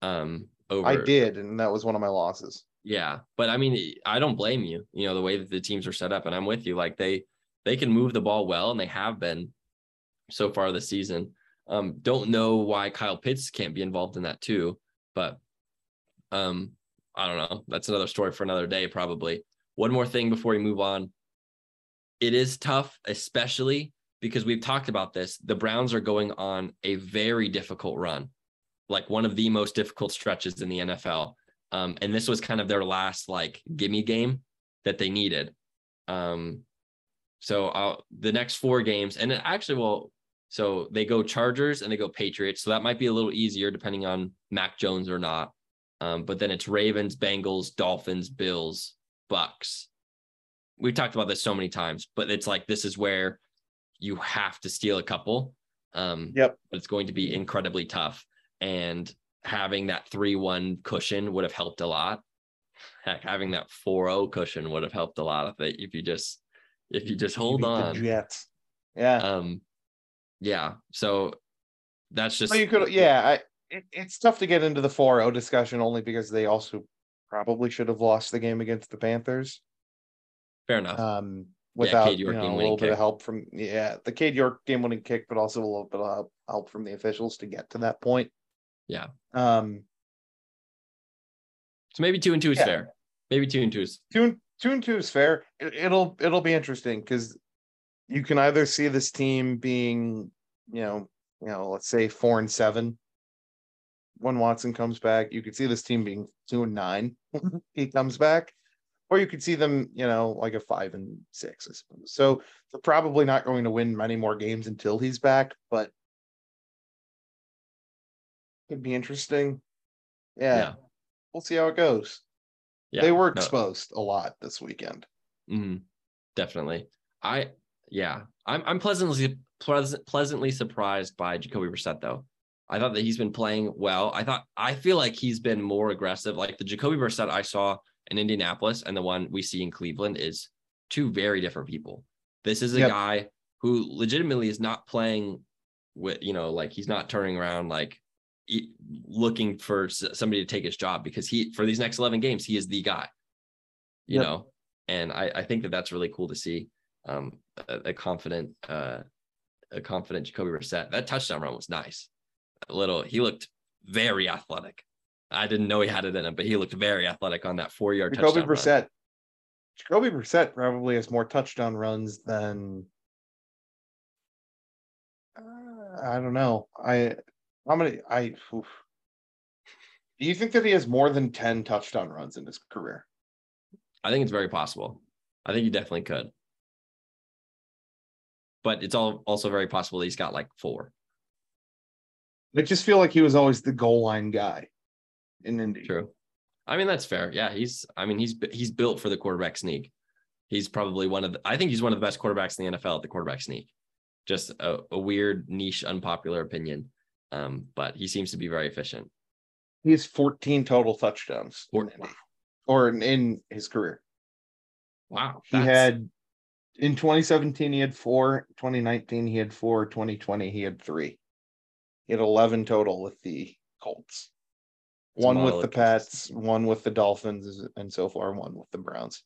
Um, over I did, and that was one of my losses. Yeah, but I mean, I don't blame you. You know the way that the teams are set up, and I'm with you. Like they they can move the ball well, and they have been so far this season. Um, don't know why Kyle Pitts can't be involved in that too, but um, I don't know. That's another story for another day, probably. One more thing before we move on. It is tough, especially because we've talked about this. The Browns are going on a very difficult run, like one of the most difficult stretches in the NFL. Um, and this was kind of their last like gimme game that they needed. Um, so I'll, the next four games, and it actually, well, so they go Chargers and they go Patriots. So that might be a little easier depending on Mac Jones or not. Um, but then it's Ravens, Bengals, Dolphins, Bills, Bucks. We've talked about this so many times, but it's like this is where you have to steal a couple. Um, yep. But it's going to be incredibly tough. And having that 3 1 cushion would have helped a lot. Heck, having that 4 0 cushion would have helped a lot of it if you just if you just hold on. Jets. Yeah. Um yeah. So that's just well, you could yeah, I it, it's tough to get into the 4-0 discussion only because they also probably should have lost the game against the Panthers. Fair enough. Um, without yeah, you know, a little bit kick. of help from yeah the Cade York game winning kick, but also a little bit of help from the officials to get to that point. Yeah. Um. So maybe two and two is yeah. fair. Maybe two and two is two and two and two is fair. It, will it'll be interesting because you can either see this team being you know you know let's say four and seven when Watson comes back. You could see this team being two and nine he comes back, or you could see them, you know, like a five and six, I suppose. So they're probably not going to win many more games until he's back, but could be interesting. Yeah, yeah. we'll see how it goes. Yeah, they were exposed no. a lot this weekend. Mm-hmm. Definitely. I yeah, I'm I'm pleasantly pleasant, pleasantly surprised by Jacoby Brissett though. I thought that he's been playing well. I thought I feel like he's been more aggressive. Like the Jacoby Brissett I saw in Indianapolis and the one we see in Cleveland is two very different people. This is a yep. guy who legitimately is not playing with, you know, like he's not turning around like looking for somebody to take his job because he for these next 11 games he is the guy. You yep. know, and I I think that that's really cool to see. Um, a, a confident uh a confident Jacoby Brissett. That touchdown run was nice little, he looked very athletic. I didn't know he had it in him, but he looked very athletic on that four yard Jacoby touchdown. Brissett. Run. Jacoby Brissett probably has more touchdown runs than uh, I don't know. I how many I oof. do you think that he has more than 10 touchdown runs in his career? I think it's very possible. I think he definitely could. But it's all also very possible he's got like four. I just feel like he was always the goal line guy in Indy. True. I mean, that's fair. Yeah, he's. I mean, he's he's built for the quarterback sneak. He's probably one of. The, I think he's one of the best quarterbacks in the NFL at the quarterback sneak. Just a, a weird niche, unpopular opinion, um, but he seems to be very efficient. He has 14 total touchdowns Four, in wow. or in, in, his career. Wow. He had in 2017 he had four, 2019 he had four, 2020 he had three. He had 11 total with the Colts. one with the Pats, one with the Dolphins, and so far one with the Browns.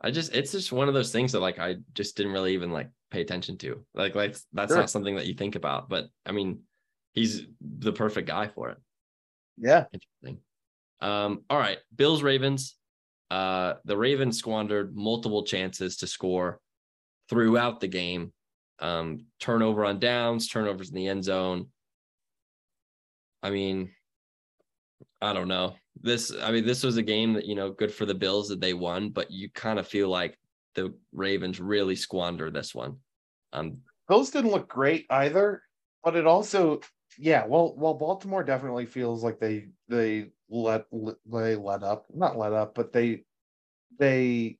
I just it's just one of those things that like I just didn't really even like pay attention to. Like like that's sure. not something that you think about. But I mean, he's the perfect guy for it. Yeah. Interesting. Um, all right. Bills Ravens. Uh the Ravens squandered multiple chances to score throughout the game um, turnover on downs, turnovers in the end zone. I mean, I don't know. This, I mean, this was a game that, you know, good for the Bills that they won, but you kind of feel like the Ravens really squandered this one. Um, Bills didn't look great either, but it also, yeah, well, well, Baltimore definitely feels like they they let they let up, not let up, but they they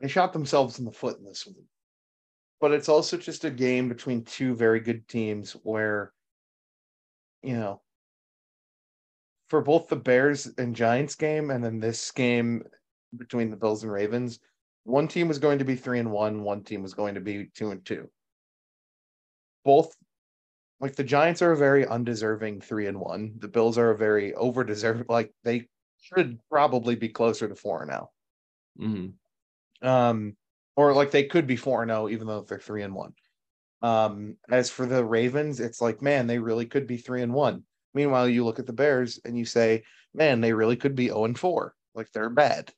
they shot themselves in the foot in this one. But it's also just a game between two very good teams where, you know, for both the Bears and Giants game and then this game between the Bills and Ravens, one team was going to be three and one, one team was going to be two and two. Both like the Giants are a very undeserving three and one. The Bills are a very over deserving like they should probably be closer to four now. mm-hmm. Um or like they could be four and zero even though they're three and one. Um, as for the Ravens, it's like man, they really could be three and one. Meanwhile, you look at the Bears and you say, man, they really could be 0 and 4. Like they're bad.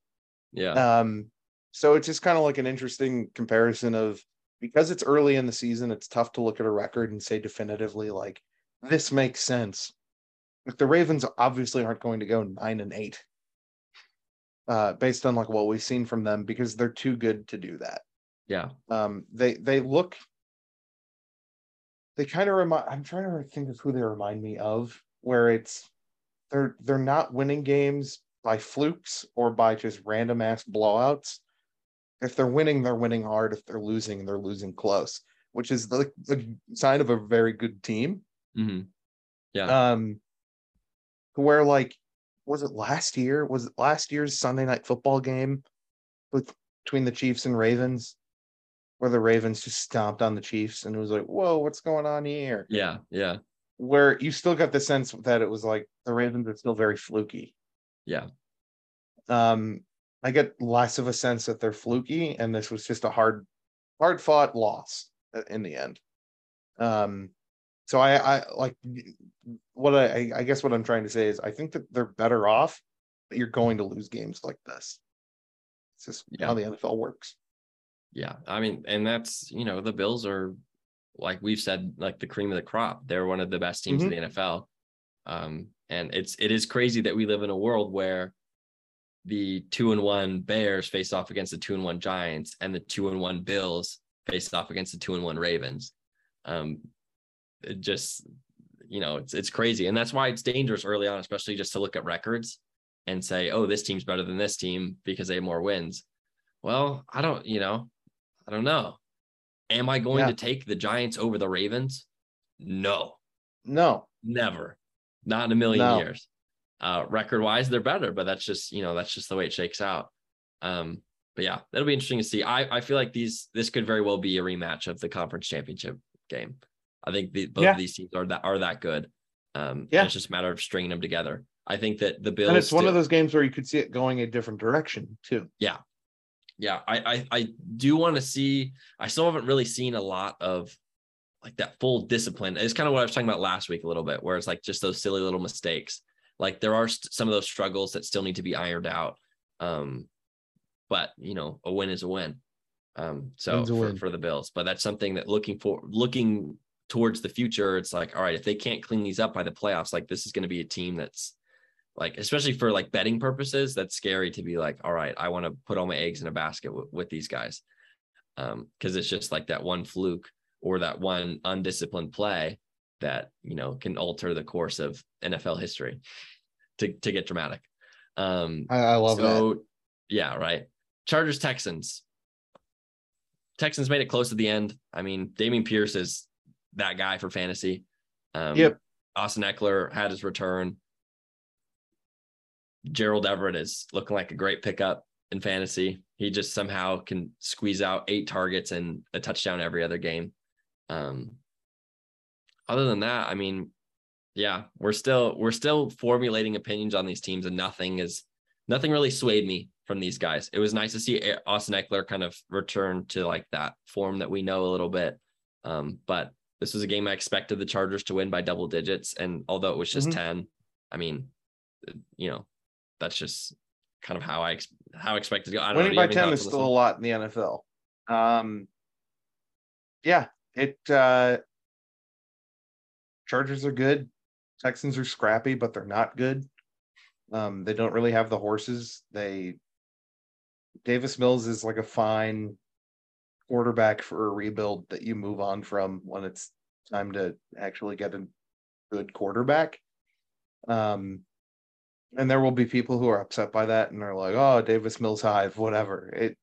Yeah. Um, so it's just kind of like an interesting comparison of because it's early in the season, it's tough to look at a record and say definitively, like, this makes sense. Like the Ravens obviously aren't going to go nine and eight. Uh, based on like what we've seen from them because they're too good to do that. Yeah. Um, they they look they kind of remind I'm trying to think of who they remind me of, where it's they're they're not winning games by flukes or by just random ass blowouts. If they're winning, they're winning hard. If they're losing, they're losing close, which is the, the sign of a very good team. Mm-hmm. Yeah. Um, where like was it last year? Was it last year's Sunday night football game between the Chiefs and Ravens? where the Ravens just stomped on the Chiefs and it was like, whoa, what's going on here? Yeah, yeah. Where you still got the sense that it was like the Ravens are still very fluky. Yeah. Um, I get less of a sense that they're fluky, and this was just a hard, hard fought loss in the end. Um, so I, I like what I, I guess what I'm trying to say is I think that they're better off, but you're going to lose games like this. It's just yeah. how the NFL works. Yeah, I mean, and that's you know the Bills are like we've said like the cream of the crop. They're one of the best teams mm-hmm. in the NFL. Um, and it's it is crazy that we live in a world where the two and one Bears face off against the two and one Giants, and the two and one Bills face off against the two and one Ravens. Um, it just you know it's it's crazy, and that's why it's dangerous early on, especially just to look at records and say, oh, this team's better than this team because they have more wins. Well, I don't, you know, I don't know. Am I going yeah. to take the Giants over the Ravens? No. No. Never. Not in a million no. years. Uh, record wise, they're better, but that's just, you know, that's just the way it shakes out. Um, but yeah, that'll be interesting to see. I, I feel like these this could very well be a rematch of the conference championship game. I think the, both yeah. of these teams are that are that good. Um, yeah, it's just a matter of stringing them together. I think that the Bills and it's one of those games where you could see it going a different direction too. Yeah, yeah, I, I, I do want to see. I still haven't really seen a lot of like that full discipline. It's kind of what I was talking about last week a little bit, where it's like just those silly little mistakes. Like there are st- some of those struggles that still need to be ironed out. Um, but you know, a win is a win. Um, so for, for the Bills, but that's something that looking for looking towards the future, it's like, all right, if they can't clean these up by the playoffs, like this is going to be a team that's like especially for like betting purposes that's scary to be like all right i want to put all my eggs in a basket w- with these guys. Um because it's just like that one fluke or that one undisciplined play that you know can alter the course of nfl history to to get dramatic. Um i, I love so, that. yeah right. Chargers texans. Texans made it close to the end. I mean Dameon Pierce is that guy for fantasy um yep austin Ekeler had his return Gerald Everett is looking like a great pickup in fantasy. He just somehow can squeeze out eight targets and a touchdown every other game. Um, other than that, I mean, yeah, we're still we're still formulating opinions on these teams, and nothing is nothing really swayed me from these guys. It was nice to see Austin Ekeler kind of return to like that form that we know a little bit. Um, but this was a game I expected the Chargers to win by double digits, and although it was just mm-hmm. ten, I mean, you know, that's just kind of how I how I expected to go. Winning by ten is still a lot in the NFL. Um, yeah, it uh Chargers are good. Texans are scrappy, but they're not good. Um, they don't really have the horses. They Davis Mills is like a fine quarterback for a rebuild that you move on from when it's time to actually get a good quarterback. Um, and there will be people who are upset by that and they're like, "Oh, Davis Mills Hive, whatever." It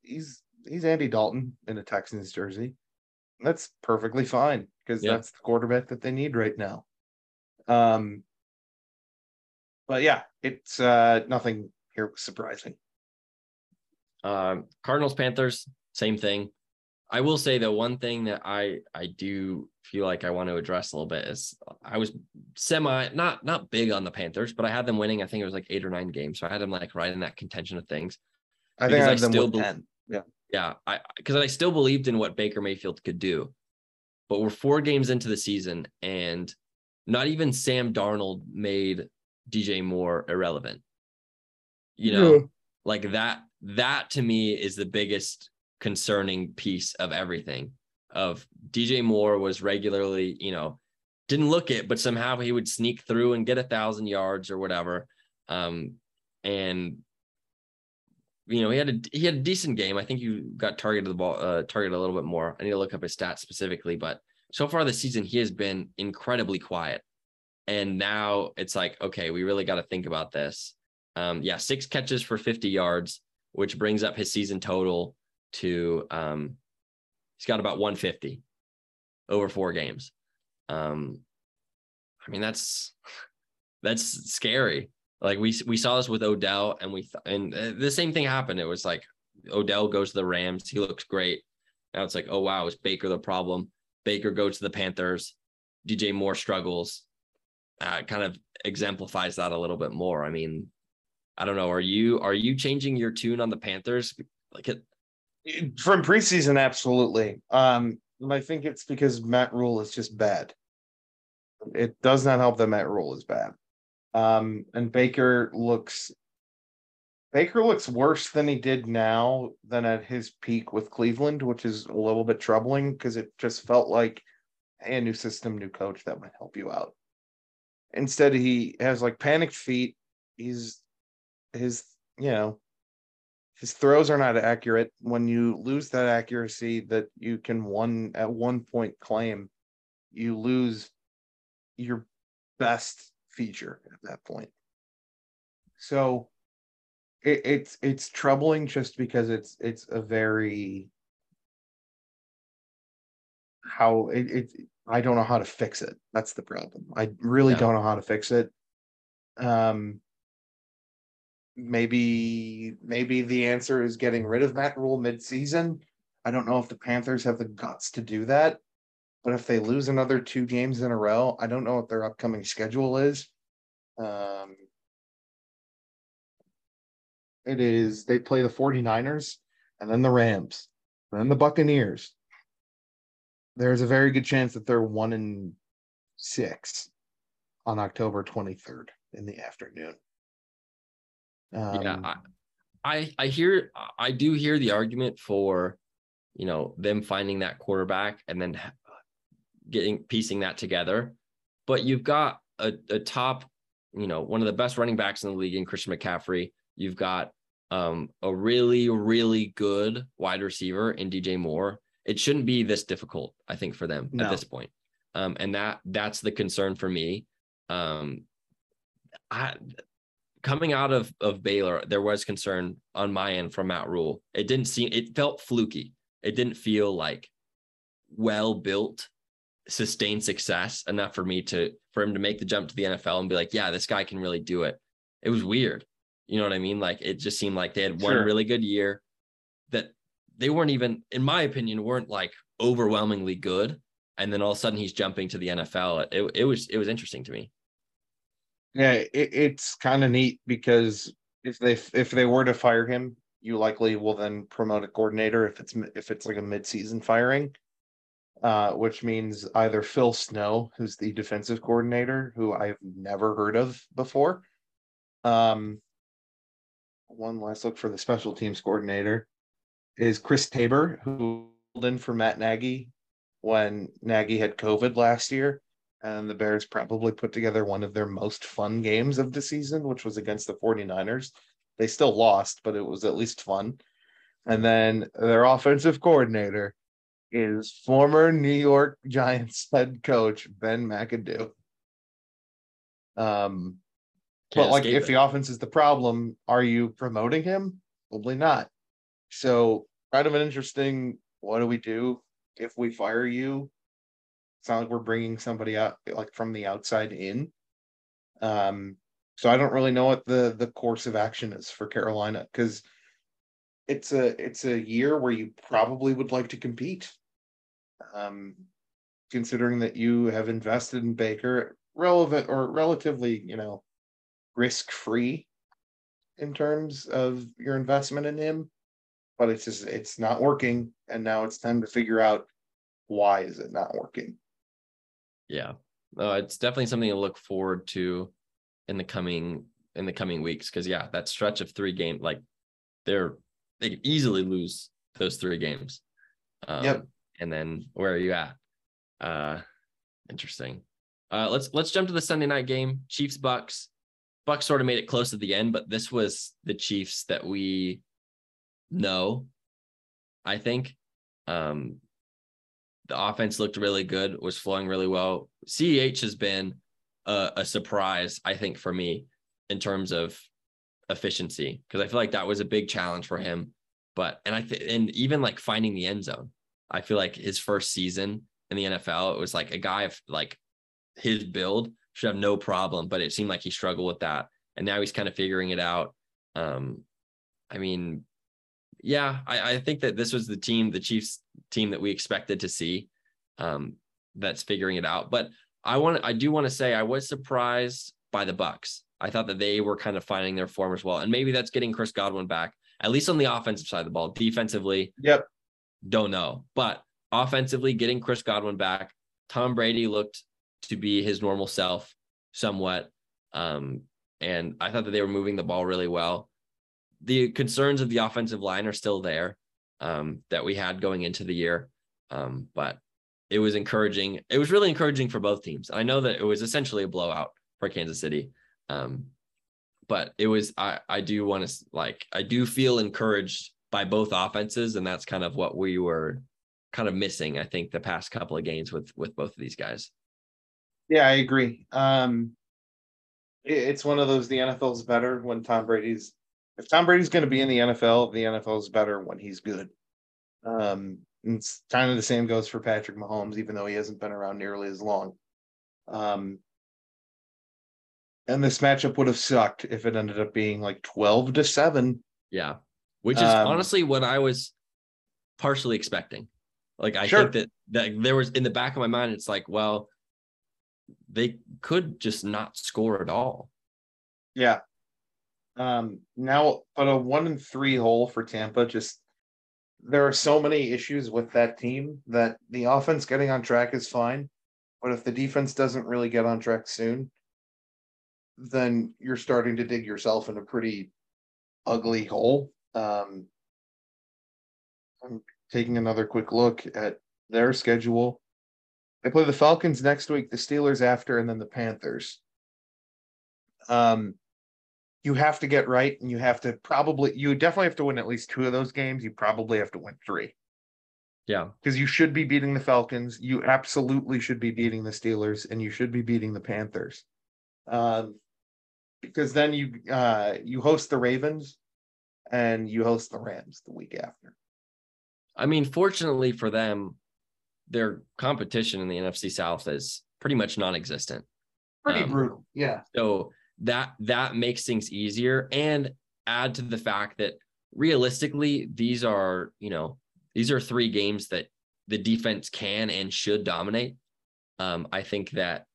he's he's Andy Dalton in a Texans jersey. That's perfectly fine because Yeah. that's the quarterback that they need right now. Um, but yeah, it's uh nothing here surprising. Um, Cardinals Panthers, same thing. I will say that one thing that I I do feel like I want to address a little bit is I was semi not not big on the Panthers, but I had them winning. I think it was like eight or nine games, so I had them like right in that contention of things. I think I I still bel- 10. Yeah, I because I still believed in what Baker Mayfield could do, but we're four games into the season, and not even Sam Darnold made DJ Moore irrelevant. You know, like that. That to me is the biggest concerning piece of everything. Of DJ Moore was regularly, you know, didn't look it, but somehow he would sneak through and get a thousand yards or whatever. Um, and you know, he had a he had a decent game. I think you got targeted the ball, uh, targeted a little bit more. I need to look up his stats specifically, but so far this season he has been incredibly quiet. And now it's like, okay, we really got to think about this. Um, yeah, six catches for 50 yards, which brings up his season total to um, he's got about 150 over four games. Um, I mean, that's that's scary. Like we we saw this with Odell, and we th- and uh, the same thing happened. It was like Odell goes to the Rams, he looks great. Now it's like, oh wow, is Baker the problem? Baker goes to the Panthers, DJ Moore struggles. Uh, kind of exemplifies that a little bit more. I mean, I don't know. Are you are you changing your tune on the Panthers? Like it, From preseason, absolutely. Um, I think it's because Matt Rhule is just bad. It does not help that Matt Rhule is bad. Um, and Baker looks Baker looks worse than he did now than at his peak with Cleveland, which is a little bit troubling because it just felt like hey, a new system, new coach that might help you out. Instead, he has like panicked feet. He's his, you know, his throws are not accurate. When you lose that accuracy that you can one at one point claim, you lose your best feature at that point. So it, it's it's troubling just because it's it's a very how it, it I don't know how to fix it. That's the problem. I really Yeah. don't know how to fix it. Um maybe maybe the answer is getting rid of Matt Rhule mid-season. I don't know if the Panthers have the guts to do that. But if they lose another two games in a row, I don't know what their upcoming schedule is. Um it is they play the 49ers and then the Rams, then the Buccaneers. There's a very good chance that they're one in six on October 23rd in the afternoon. Yeah, Um, I, I I hear I do hear the argument for, you know, them finding that quarterback and then getting piecing that together. But you've got a, a top, you know, one of the best running backs in the league in Christian McCaffrey. You've got um, a really, really good wide receiver in DJ Moore. It shouldn't be this difficult, I think, for them No. at this point. Um, and that that's the concern for me. Um, I coming out of of Baylor, there was concern on my end from Matt Rhule. It didn't seem it felt fluky. It didn't feel like well built, sustained success enough for me to for him to make the jump to the NFL and be like, yeah, this guy can really do it. It was weird. You know what I mean? Like it just seemed like they had one Sure. really good year that they weren't even, in my opinion, weren't like overwhelmingly good. And then all of a sudden he's jumping to the NFL. It, it was it was interesting to me. Yeah, it, it's kind of neat because if they if they were to fire him, you likely will then promote a coordinator if it's if it's like a mid-season firing. Uh, which means either Phil Snow, who's the defensive coordinator, who I've never heard of before. Um, one last look for the special teams coordinator is Chris Tabor, who filled in for Matt Nagy when Nagy had COVID last year, and the Bears probably put together one of their most fun games of the season, which was against the 49ers. They still lost, but it was at least fun. And then their offensive coordinator is former New York Giants head coach Ben McAdoo. Um, Can't but like, if it. the offense is the problem, are you promoting him? Probably not. So, kind of an interesting. What do we do if we fire you? It's not like we're bringing somebody out like from the outside in. Um, so I don't really know what the the course of action is for Carolina because it's a it's a year where you probably would like to compete. Um, considering that you have invested in Baker, relevant or relatively, you know, risk free in terms of your investment in him, but it's just it's not working, and now it's time to figure out why is it not working. Yeah. No, it's definitely something to look forward to in the coming in the coming weeks. Cause yeah, that stretch of three game, like they're they could easily lose those three games. Um, Yep. And then where are you at? Uh interesting. Uh let's let's jump to the Sunday night game. Chiefs Bucs. Bucs sort of made it close at the end, but this was the Chiefs that we know, I think. Um the offense looked really good, was flowing really well. CEH has been a, a surprise, I think, for me in terms of efficiency, because I feel like that was a big challenge for him. But and I think and even like finding the end zone, I feel like his first season in the NFL, it was like a guy of like his build should have no problem, but it seemed like he struggled with that. And now he's kind of figuring it out. Um, I mean, yeah, I, I think that this was the team, the Chiefs team that we expected to see. Um, that's figuring it out. But I want, I do want to say, I was surprised by the Bucs. I thought that they were kind of finding their form as well, and maybe that's getting Chris Godwin back, at least on the offensive side of the ball. Defensively, Yep. don't know, but offensively, getting Chris Godwin back, Tom Brady looked to be his normal self somewhat. Um, and I thought that they were moving the ball really well. The concerns of the offensive line are still there um, that we had going into the year. Um, but it was encouraging. It was really encouraging for both teams. I know that it was essentially a blowout for Kansas City. Um, but it was, I, I do want to like, I do feel encouraged by both offenses. And that's kind of what we were kind of missing, I think, the past couple of games with, with both of these guys. Yeah, I agree. Um, it- it's one of those. The NFL's better when Tom Brady's. If Tom Brady's going to be in the NFL, the NFL is better when he's good. Um, and it's kind of the same goes for Patrick Mahomes, even though he hasn't been around nearly as long. Um, and this matchup would have sucked if it ended up being like twelve to seven. Yeah. Which is Um, honestly what I was partially expecting. Like I Sure. think that that there was in the back of my mind, it's like, well, they could just not score at all. Yeah. Um, now, but a one and three hole for Tampa, just there are so many issues with that team that the offense getting on track is fine. But if the defense doesn't really get on track soon, then you're starting to dig yourself in a pretty ugly hole. Um, I'm taking another quick look at their schedule. They play the Falcons next week, the Steelers after, and then the Panthers. Um, you have to get right, and you have to probably, you definitely have to win at least two of those games. You probably have to win three Yeah. because you should be beating the Falcons. You absolutely should be beating the Steelers, and you should be beating the Panthers. Um, because then you uh you host the Ravens, and you host the Rams the week after. I mean, fortunately for them, their competition in the NFC South is pretty much non-existent. Pretty Um, brutal, yeah. So that that makes things easier and add to the fact that realistically these are, you know, these are three games that the defense can and should dominate. Um, I think that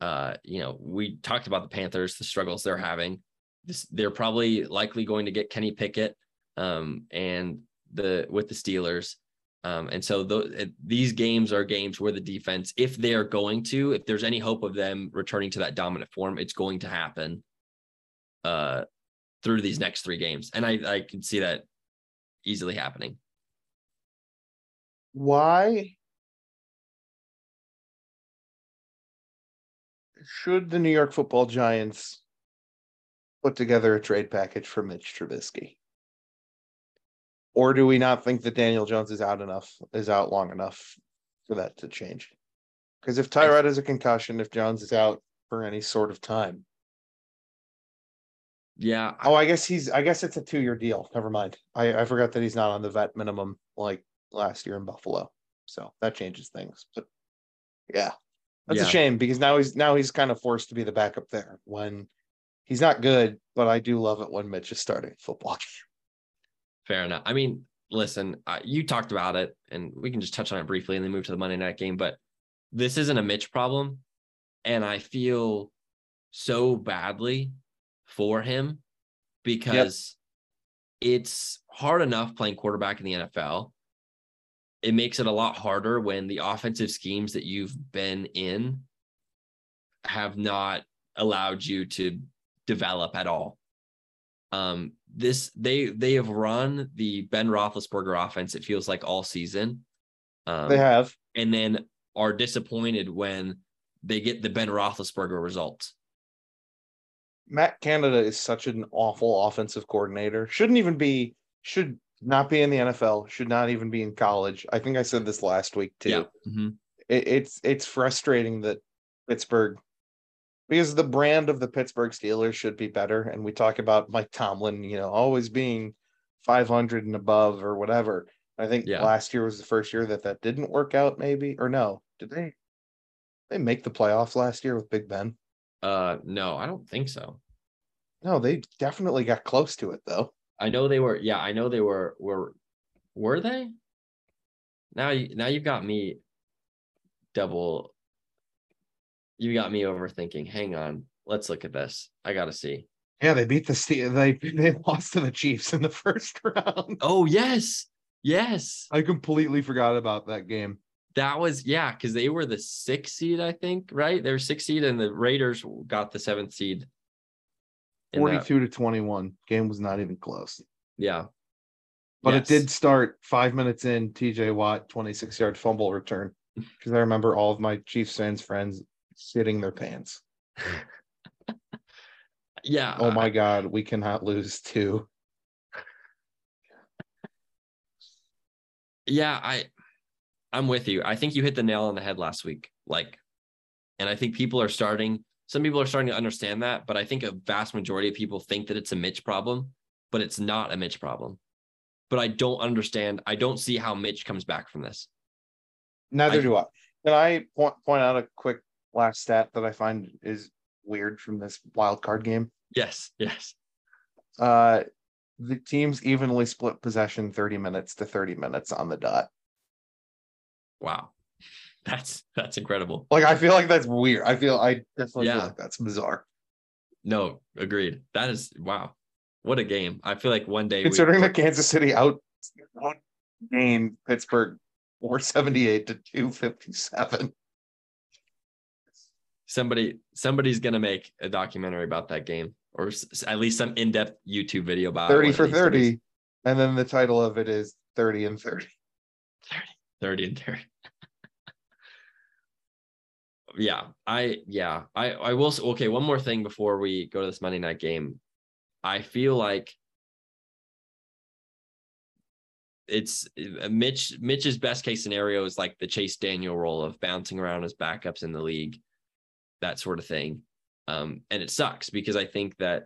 uh, you know, we talked about the Panthers, the struggles they're having. This, they're probably likely going to get Kenny Pickett um, and the with the Steelers. Um, and so th- these games are games where the defense, if they are going to, if there's any hope of them returning to that dominant form, it's going to happen uh, through these next three games. And I, I can see that easily happening. Why should the New York football giants put together a trade package for Mitch Trubisky? Or do we not think that Daniel Jones is out enough, is out long enough for that to change? Because if Tyrod has a concussion, if Jones is out for any sort of time, Yeah. oh, I guess he's, I guess it's a two-year deal. Never mind. I, I forgot that he's not on the vet minimum like last year in Buffalo. So that changes things. But yeah, that's Yeah. a shame because now he's now he's kind of forced to be the backup there when he's not good. But I do love it when Mitch is starting football. Fair enough. I mean, listen, uh, you talked about it, and we can just touch on it briefly and then move to the Monday night game. But this isn't a Mitch problem, and I feel so badly for him because it's hard enough playing quarterback in the NFL. It makes it a lot harder when the offensive schemes that you've been in have not allowed you to develop at all. Um, this they they have run the Ben Roethlisberger offense. It feels like all season, um, they have. and then are disappointed when they get the Ben Roethlisberger results. Matt Canada is such an awful offensive coordinator. Shouldn't even be. Should not be in the NFL. Should not even be in college. I think I said this last week too. Yeah. Mhm. it, it's it's frustrating that Pittsburgh because the brand of the Pittsburgh Steelers should be better. And we talk about Mike Tomlin, you know, always being 500 and above or whatever. I think Yeah. last year was the first year that that didn't work out. Maybe or no? Did they? They make the playoffs last year with Big Ben. Uh, no, I don't think so. No, they definitely got close to it though. I know they were. Yeah, I know they were. Were were they? Now you now you've got me double. You got me overthinking. Hang on. Let's look at this. I gotta see. Yeah, they beat the Ste- they they lost to the Chiefs in the first round. Oh yes, yes. I completely forgot about that game. That was yeah, because they were the sixth seed, I think, right? They were sixth seed, and the Raiders got the seventh seed. in that- 42 to 21. Game was not even close. yeah. But Yes. it did start five minutes in, TJ Watt, 26 yard fumble return. Because I remember all of my Chiefs fans friends shitting their pants. Yeah. Oh my God, we cannot lose two. Yeah, I I'm with you. I think you hit the nail on the head last week. Like, and I think people are starting, some people are starting to understand that, but I think a vast majority of people think that it's a Mitch problem, but it's not a Mitch problem. But I don't understand. I don't see how Mitch comes back from this. Neither I- do I. Can I point, point out a quick last stat that I find is weird from this wild card game? Yes, yes. Uh, the teams evenly split possession 30 minutes to 30 minutes on the dot. Wow. That's that's incredible. Like, I feel like that's weird. I feel, I definitely Yeah. feel like that's bizarre. No, agreed. That is wow. What a game. I feel like one day we- Considering that Kansas City out game Pittsburgh 478 to 257. Somebody somebody's gonna make a documentary about that game or s- at least some in-depth youtube video about it 30 for these days. 30. And then the title of it is 30 and 30. 30 30 and 30 yeah i yeah i i will okay one more thing before we go to this monday night game i feel like it's uh, mitch mitch's best case scenario is like the chase daniel role of bouncing around as backups in the league that sort of thing. Um and it sucks because i think that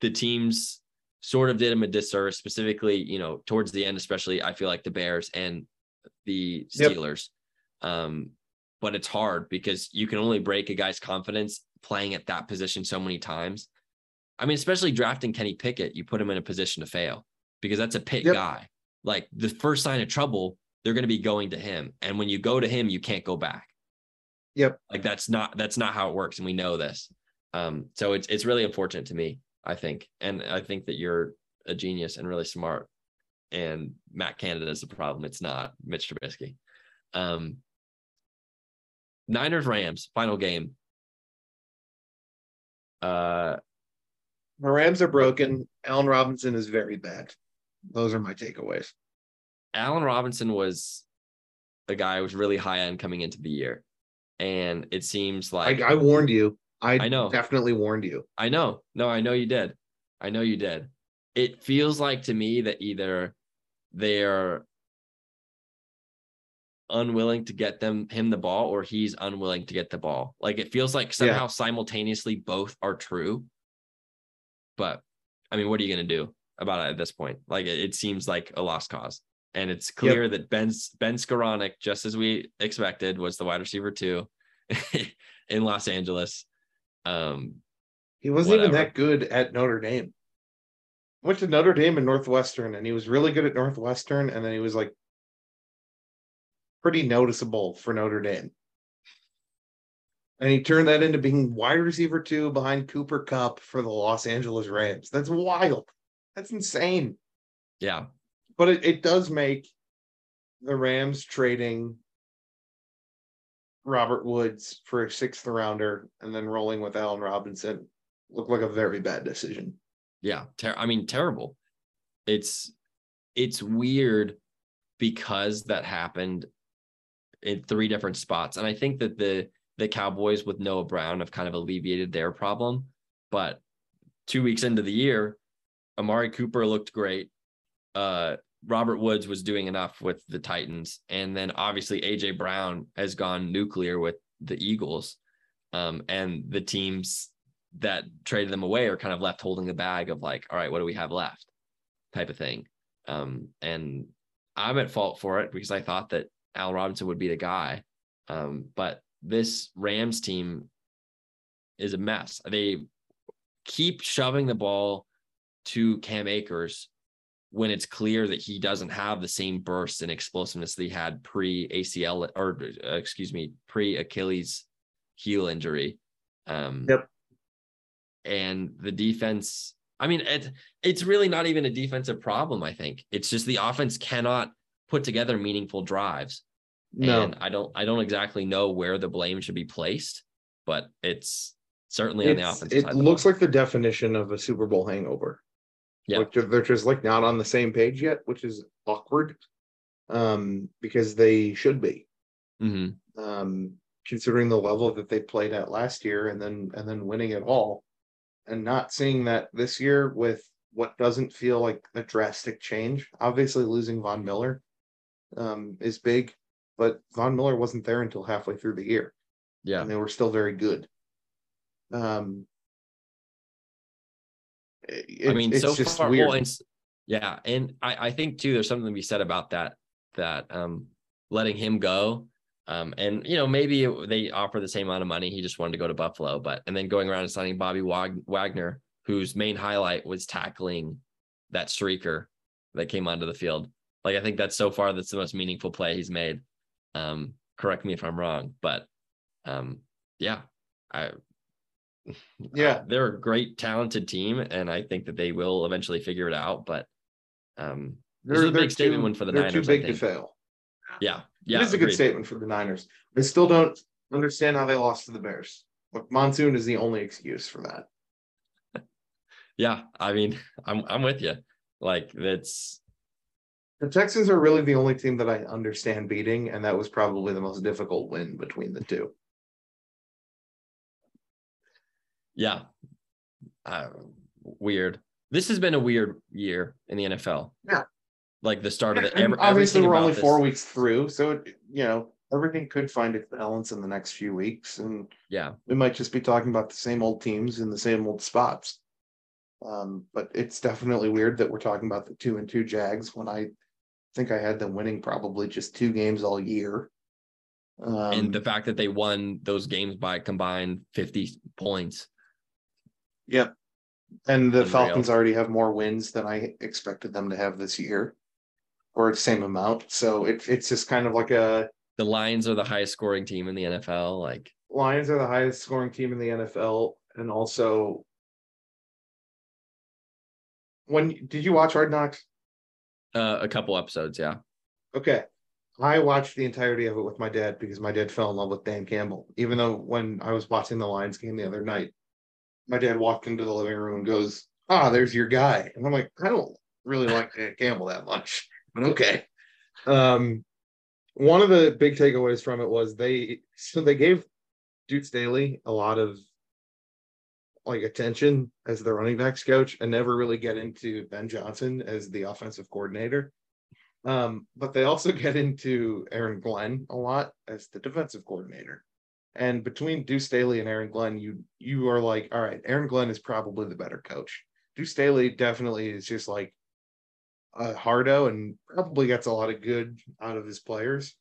the teams sort of did him a disservice specifically you know towards the end especially i feel like the bears and the Yep. steelers. Um but it's hard because you can only break a guy's confidence playing at that position so many times. I mean especially drafting kenny pickett you put him in a position to fail because that's a Pitt Yep. guy. Like the first sign of trouble they're going to be going to him. And when you go to him you can't go back Yep. like that's not that's not how it works and we know this um so it's it's really unfortunate to me i think and i think that you're a genius and really smart and matt canada is the problem it's not mitch trubisky um niners rams final game uh The Rams are broken. Allen Robinson is very bad. Those are my takeaways. allen robinson was a guy I was really high on coming into the year and it seems like I warned you. I, I know. definitely warned you. I know. No, I know you did. I know you did. It feels like to me that either they're unwilling to get them him the ball or he's unwilling to get the ball. Like it feels like somehow simultaneously both are true. But I mean, what are you going to do about it at this point? Like it, it seems like a lost cause. And it's clear that Ben's Ben Skowronek, just as we expected, was the wide receiver two in Los Angeles. Um, He wasn't even that good at Notre Dame. Went to Notre Dame and Northwestern, and he was really good at Northwestern, and then he was like pretty noticeable for Notre Dame. And he turned that into being wide receiver two behind Cooper Kupp for the Los Angeles Rams. That's wild. That's insane. yeah, But it, it does make the Rams trading Robert Woods for a sixth rounder and then rolling with Allen Robinson look like a very bad decision. yeah. Ter- I mean, terrible. It's it's weird because that happened in three different spots, and I think that the the Cowboys with Noah Brown have kind of alleviated their problem. But two weeks into the year, Amari Cooper looked great. Uh, Robert Woods was doing enough with the Titans, and then obviously AJ Brown has gone nuclear with the Eagles, um, and the teams that traded them away are kind of left holding the bag of like, all right, what do we have left, type of thing. Um, and I'm at fault for it because I thought that Al Robinson would be the guy, um, but this Rams team is a mess. They keep shoving the ball to Cam Akers when it's clear that he doesn't have the same burst and explosiveness that he had pre ACL or uh, excuse me, pre Achilles heel injury. Um, Yep. And the defense, I mean, it, it's really not even a defensive problem. I think it's just the offense cannot put together meaningful drives. No, And I don't, I don't exactly know where the blame should be placed, but it's certainly on the It's- offensive it side. of the looks ball. like the definition of a Super Bowl hangover. Yeah. Like they're, they're just like not on the same page yet, which is awkward. Um, because they should be. Mhm. Um, considering the level that they played at last year and then and then winning it all. And not seeing that this year with what doesn't feel like a drastic change. Obviously losing Von Miller um is big, but Von Miller wasn't there until halfway through the year. yeah. and they were still very good. Um, it- I mean, it's so just far, weird. well, and, yeah, and I, I think too, there's something to be said about that. That um, letting him go, um, and you know maybe it- they offer the same amount of money. He just wanted to go to Buffalo, but and then going around and signing Bobby Wag- Wagner, whose main highlight was tackling that streaker that came onto the field. Like I think that's so far that's the most meaningful play he's made. Um, correct me if I'm wrong, but um, yeah, I Yeah. they're a great talented team, and I think that they will eventually figure it out. But um, is a big statement win for the they're Niners. too big to fail. Yeah, yeah, it is a good statement for the Niners. I still don't understand how they lost to the Bears. Look, Monsoon is the only excuse for that. Yeah, I mean, I'm I'm with you. Like that's The Texans are really the only team that I understand beating, and that was probably the most difficult win between the two. Yeah, uh, weird. This has been a weird year in the NFL. Yeah. like the start of. And Every, obviously, we're only this- four weeks through, so it, you know everything could find its balance in the next few weeks, and Yeah, we might just be talking about the same old teams in the same old spots. Um, but it's definitely weird that we're talking about the two and two Jags when I think I had them winning probably just two games all year. Um, and the fact that they won those games by combined 50 points. Yep. And the Unreal. Falcons already have more wins than I expected them to have this year, or the same amount. So it, it's just kind of like a The Lions are the highest scoring team in the NFL. Like, Lions are the highest scoring team in the NFL, and also when did you watch Hard Knocks? uh, a couple episodes, yeah. Okay. I watched the entirety of it with my dad because my dad fell in love with Dan Campbell. Even though when I was watching the Lions game the other night, my dad walked into the living room and goes, Ah, there's your guy. And I'm like, I don't really like Dan Campbell that much. But okay. Um one of the big takeaways from it was they so they gave Deuce Staley a lot of like attention as the running backs coach and never really get into Ben Johnson as the offensive coordinator. Um, but they also get into Aaron Glenn a lot as the defensive coordinator. And between Deuce Staley and Aaron Glenn, you you are like, all right, Aaron Glenn is probably the better coach. Deuce Staley definitely is just like a hardo and probably gets a lot of good out of his players.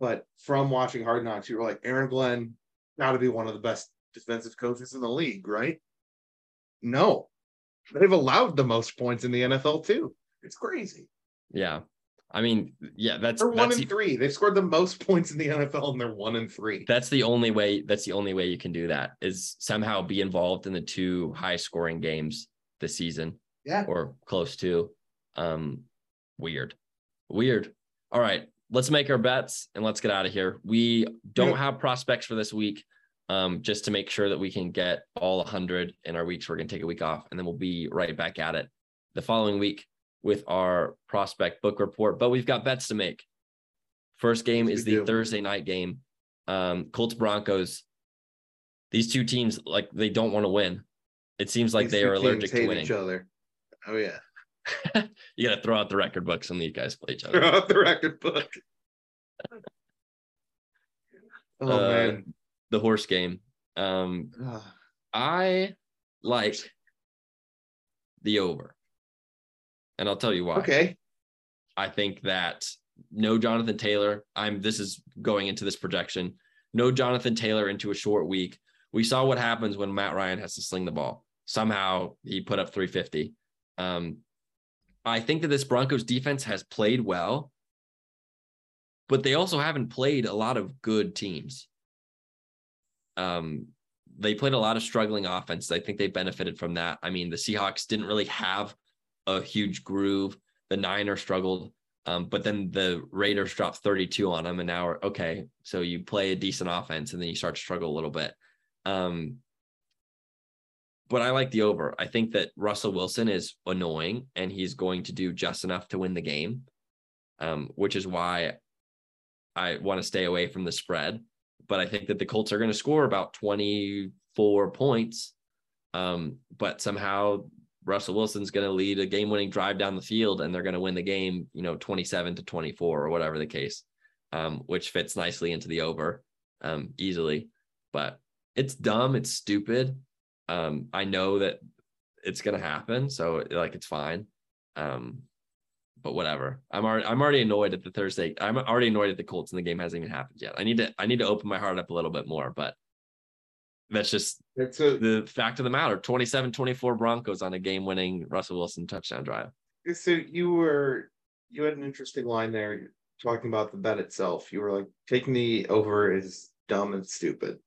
But from watching Hard Knocks, you were like, Aaron Glenn got to be one of the best defensive coaches in the league, right? No, they've allowed the most points in the NFL too. It's crazy. Yeah. I mean, yeah, that's They're one that's and three. They've scored the most points in the NFL, and they're one and three. that's the only way. That's the only way you can do that is somehow be involved in the two high scoring games this season Yeah. or close to. Um, weird, weird. All right, let's make our bets and let's get out of here. We don't Yeah. have prospects for this week. Um, just to make sure that we can get all 100 in our weeks, we're going to take a week off and then we'll be right back at it the following week with our prospect book report. But we've got bets to make. First game Yes, is the do. Thursday night game. Um, Colts Broncos. These two teams, like, they don't want to win. It seems like These they are allergic to winning. each other. Oh yeah, You got to throw out the record books when these guys play each other. throw out the record book. Oh Uh, man, The horse game. Um, I like the over. And I'll tell you why. okay. I think that no Jonathan Taylor. I'm this is going into this projection. No Jonathan Taylor into a short week. We saw what happens when Matt Ryan has to sling the ball. Somehow he put up 350. Um, I think that this Broncos defense has played well, but they also haven't played a lot of good teams. Um, they played a lot of struggling offense. I think they benefited from that. I mean, the Seahawks didn't really have a huge groove. The Niners struggled, um, but then the Raiders dropped 32 on them, and now we're okay. So you play a decent offense, and then you start to struggle a little bit. Um, but I like the over. I think that Russell Wilson is annoying, and he's going to do just enough to win the game, um, which is why I want to stay away from the spread. But I think that the Colts are going to score about 24 points. Um, but somehow Russell Wilson's going to lead a game winning drive down the field and they're going to win the game, you know, 27 to 24 or whatever the case, um, which fits nicely into the over um, easily. But it's dumb. It's stupid. Um, I know that it's going to happen. So like, it's fine. Um, but whatever. I'm already I'm already annoyed at the Thursday. I'm already annoyed at the Colts and the game hasn't even happened yet. I need to I need to open my heart up a little bit more, but that's just It's a the fact of the matter 27-24 broncos on a game-winning russell wilson touchdown drive so you were you had an interesting line there talking about the bet itself. You were like taking the over is dumb and stupid.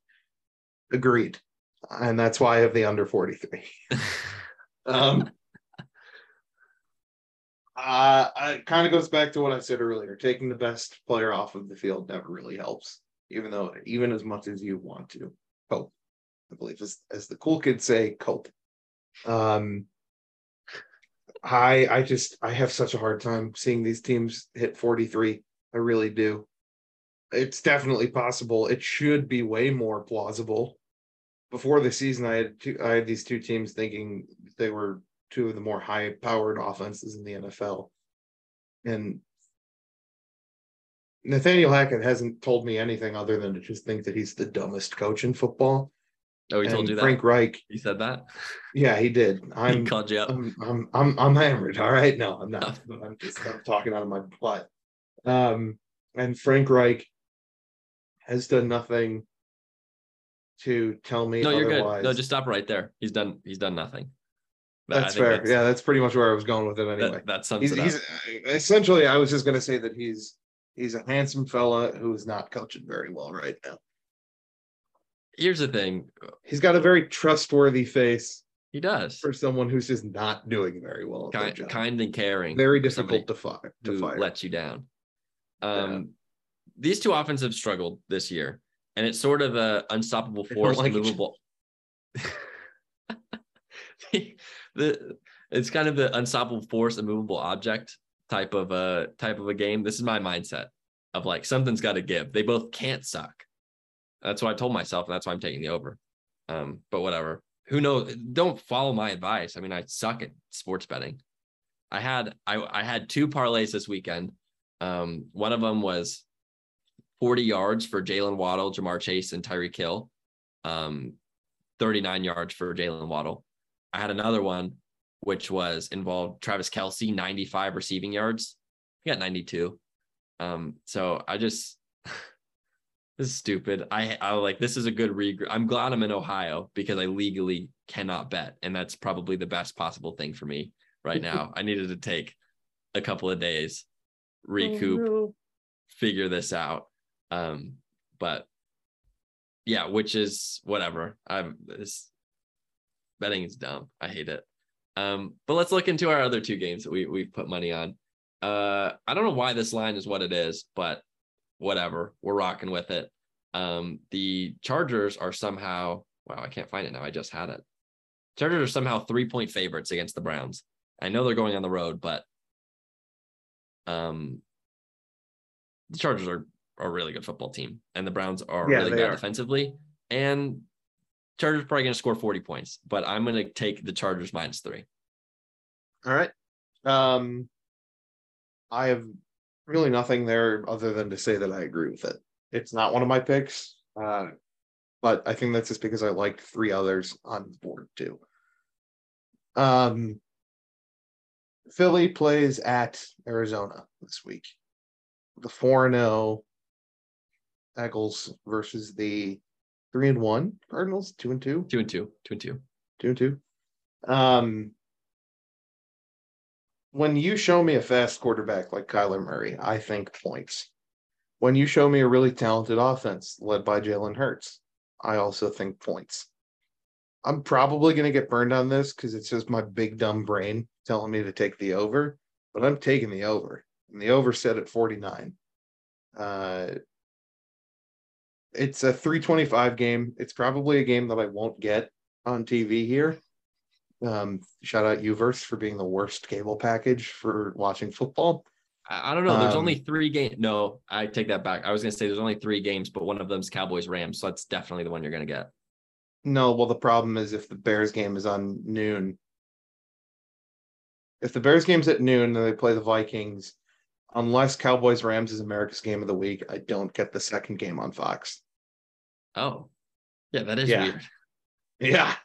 Agreed. And that's why I have the under 43. Um uh it kind of goes back to what I said earlier. Taking the best player off of the field never really helps, even though even as much as you want to cope. I believe as as the cool kids say, cope. Um I I just I have such a hard time seeing these teams hit 43. I really do. It's definitely possible. It should be way more plausible. Before the season, I had two, I had these two teams thinking they were two of the more high-powered offenses in the NFL. And Nathaniel Hackett hasn't told me anything other than to just think that he's the dumbest coach in football. Oh he told you that Frank Reich, he said that yeah, he did. I'm called you up I'm I'm I'm I'm hammered. All right, no, I'm not. I'm just I'm talking out of my butt. Um, and Frank Reich has done nothing to tell me no you're otherwise. good no just stop right there he's done he's done nothing But that's fair. yeah, that's pretty much where I was going with it that, anyway. that sums he's, it up he's essentially. I was just going to say that he's he's a handsome fella who is not coaching very well right now. Here's the thing. He's got a very trustworthy face he does. for someone who's just not doing very well. Kind, kind and caring. Very difficult to fire. To fire. lets you down. Um these two offenses have struggled this year and it's sort of a unstoppable force like immovable the it's kind of the unstoppable force immovable object type of a type of a game. This is my mindset of like something's got to give. They both can't suck That's what I told myself, and that's why I'm taking the over. Um, but whatever. Who knows? Don't follow my advice. I mean, I suck at sports betting. I had I I had two parlays this weekend. Um, one of them was 40 yards for Jaylen Waddle, Ja'Marr Chase, and Tyreek Hill. Um, 39 yards for Jaylen Waddle. I had another one which was involved Travis Kelce, 95 receiving yards. He got 92. Um, so I just this is stupid. I I like this is a good regroup. I'm glad I'm in Ohio because I legally cannot bet, and that's probably the best possible thing for me right now. I needed to take a couple of days, recoup, oh, no. figure this out. Um, but yeah, which is whatever. I'm this betting is dumb. I hate it. Um, but let's look into our other two games that we we've put money on. Uh, I don't know why this line is what it is, but whatever. We're rocking with it. Um, the Chargers are somehow wow, I can't find it now. I just had it. Chargers are somehow three point favorites against the Browns. I know they're going on the road, but um, the Chargers are, are a really good football team, and the Browns are yeah, really bad are. defensively. And Chargers probably going to score 40 points, but I'm going to take the Chargers minus three. All right. Um, I have really nothing there other than to say that I agree with it. It's not one of my picks, uh, but I think that's just because I liked three others on the board too. Um, Philly plays at Arizona this week. The 4 0 Eagles versus the three and one Cardinals, two and two, two and two, two and two, two and two. Um, when you show me a fast quarterback like Kyler Murray, I think points. When you show me a really talented offense led by Jalen Hurts, I also think points. I'm probably going to get burned on this because it's just my big dumb brain telling me to take the over, but I'm taking the over. And the over set at 49. Uh, it's a 325 game. It's probably a game that I won't get on TV here. Um, shout out Uverse for being the worst cable package for watching football. I, I don't know. There's um, only three games. No, I take that back. I was going to say there's only three games, but one of them's Cowboys Rams. So that's definitely the one you're going to get. No, well, the problem is if the Bears game is on noon, if the Bears game's at noon and they play the Vikings, unless Cowboys Rams is America's game of the week, I don't get the second game on Fox. Oh, yeah, that is yeah. weird. Yeah,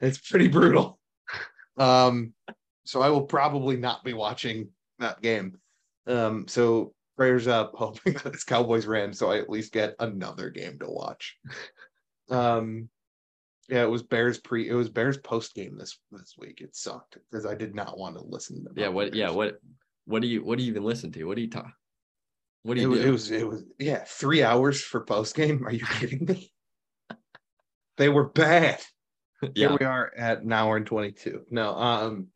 it's pretty brutal. Um, so I will probably not be watching that game. Um, so prayers up, hoping that it's Cowboys Rams, so I at least get another game to watch. Um, yeah, it was Bears pre. It was Bears post game this this week. It sucked because I did not want to listen to. Yeah. What? Yeah. What? What do you? What do you even listen to? What do you talk? What do you it, do? It was it was yeah three hours for post game. Are you kidding me? they were bad. Yeah. Here we are at an hour and twenty two. No, um,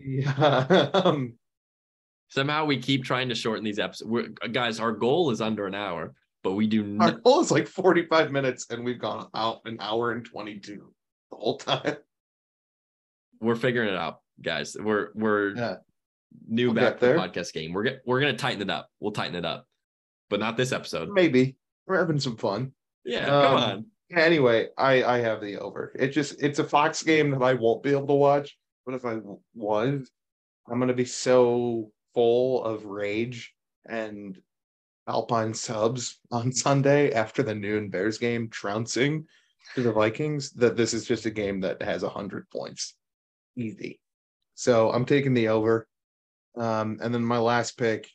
yeah, um, somehow we keep trying to shorten these episodes. We're, guys, our goal is under an hour, but we do. Our goal is like forty five minutes, and we've gone out an hour and twenty two the whole time. We're figuring it out, guys. We're we're yeah new we'll back to the podcast game. We're get, we're gonna tighten it up. We'll tighten it up, but not this episode. Maybe we're having some fun. Yeah, um, come on. Anyway, I I have the over. It just it's a Fox game that I won't be able to watch. But if I was, I'm gonna be so full of rage and Alpine subs on Sunday after the noon Bears game, trouncing to the Vikings that this is just a game that has a hundred points, easy. So I'm taking the over. Um, and then my last pick,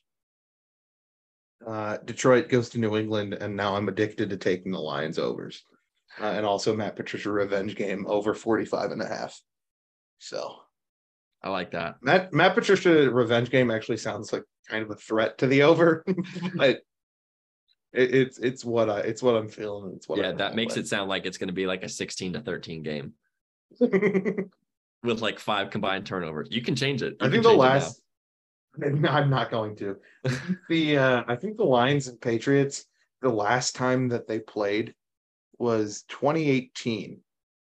uh, Detroit goes to New England, and now I'm addicted to taking the Lions overs. Uh, and also Matt Patricia revenge game over 45 and a half. So I like that. Matt Matt Patricia revenge game actually sounds like kind of a threat to the over, but it, it's it's what I it's what I'm feeling. It's what yeah, that makes with. it sound like it's going to be like a 16 to 13 game with like five combined turnovers. You can change it. You I think the last No, I'm not going to. the uh, I think the Lions and Patriots, the last time that they played was 2018.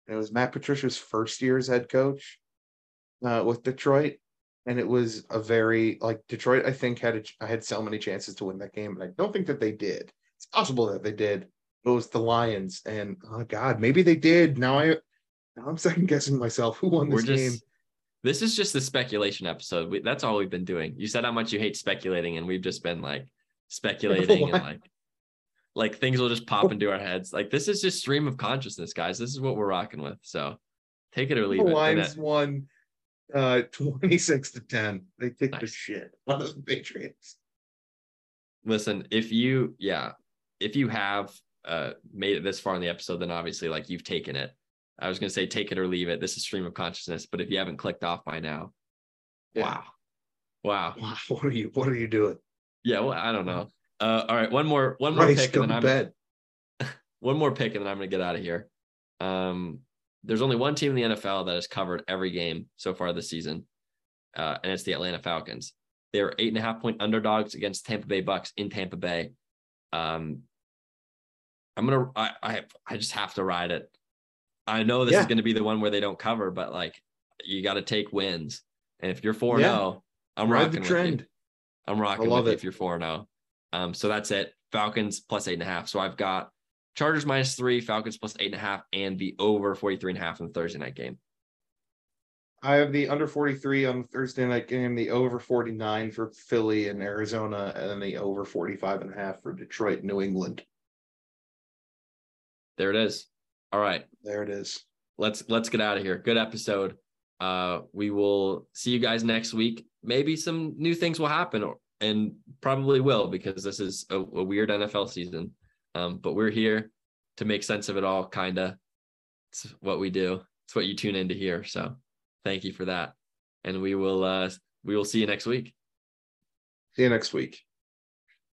And It was Matt Patricia's first year as head coach uh, with Detroit, and it was a very like Detroit. I think had a, I had so many chances to win that game, and I don't think that they did. It's possible that they did. goes the Lions. And oh God, maybe they did. Now I now I'm second guessing myself. Who won this just game? this is just the speculation episode. We, that's all we've been doing. You said how much you hate speculating, and we've just been like speculating and like like things will just pop into our heads. Like this is just stream of consciousness, guys. This is what we're rocking with. So take it or The leave it. And Lions won uh 26 to 10. They kicked the shit out of the Patriots. listen, if you yeah, if you have uh made it this far in the episode, then obviously like you've taken it. I was gonna say take it or leave it. This is stream of consciousness, but if you haven't clicked off by now, Yeah. wow. Wow. Wow, what are you what are you doing? Yeah, well, I don't know. Uh all right, one more one more Bryce, pick and then I'm bed. one more pick and then I'm gonna get out of here. Um there's only one team in the NFL that has covered every game so far this season, uh, and it's the Atlanta Falcons. They are eight and a half point underdogs against Tampa Bay Bucs in Tampa Bay. Um, I'm gonna, I, I, I just have to ride it. I know this is going to be the one where they don't cover, but like, you got to take wins. And if you're four Yeah. zero, I'm Ride rocking the with you. trend. I'm rocking love with you it. if you're 4 0. Um, so that's it. Falcons plus eight and a half. So I've got Chargers minus three, Falcons plus eight and a half, and the over 43 and a half in the Thursday night game. I have the under 43 on the Thursday night game, the over 49 for Philly and Arizona, and then the over 45 and a half for Detroit, New England. There it is. All right. There it is. Let's let's get out of here. Good episode. Uh we will see you guys next week. Maybe some new things will happen or, and probably will because this is a, a weird NFL season. Um, but we're here to make sense of it all, kinda. It's what we do. It's what you tune in to hear. So thank you for that. And we will uh we will see you next week. See you next week.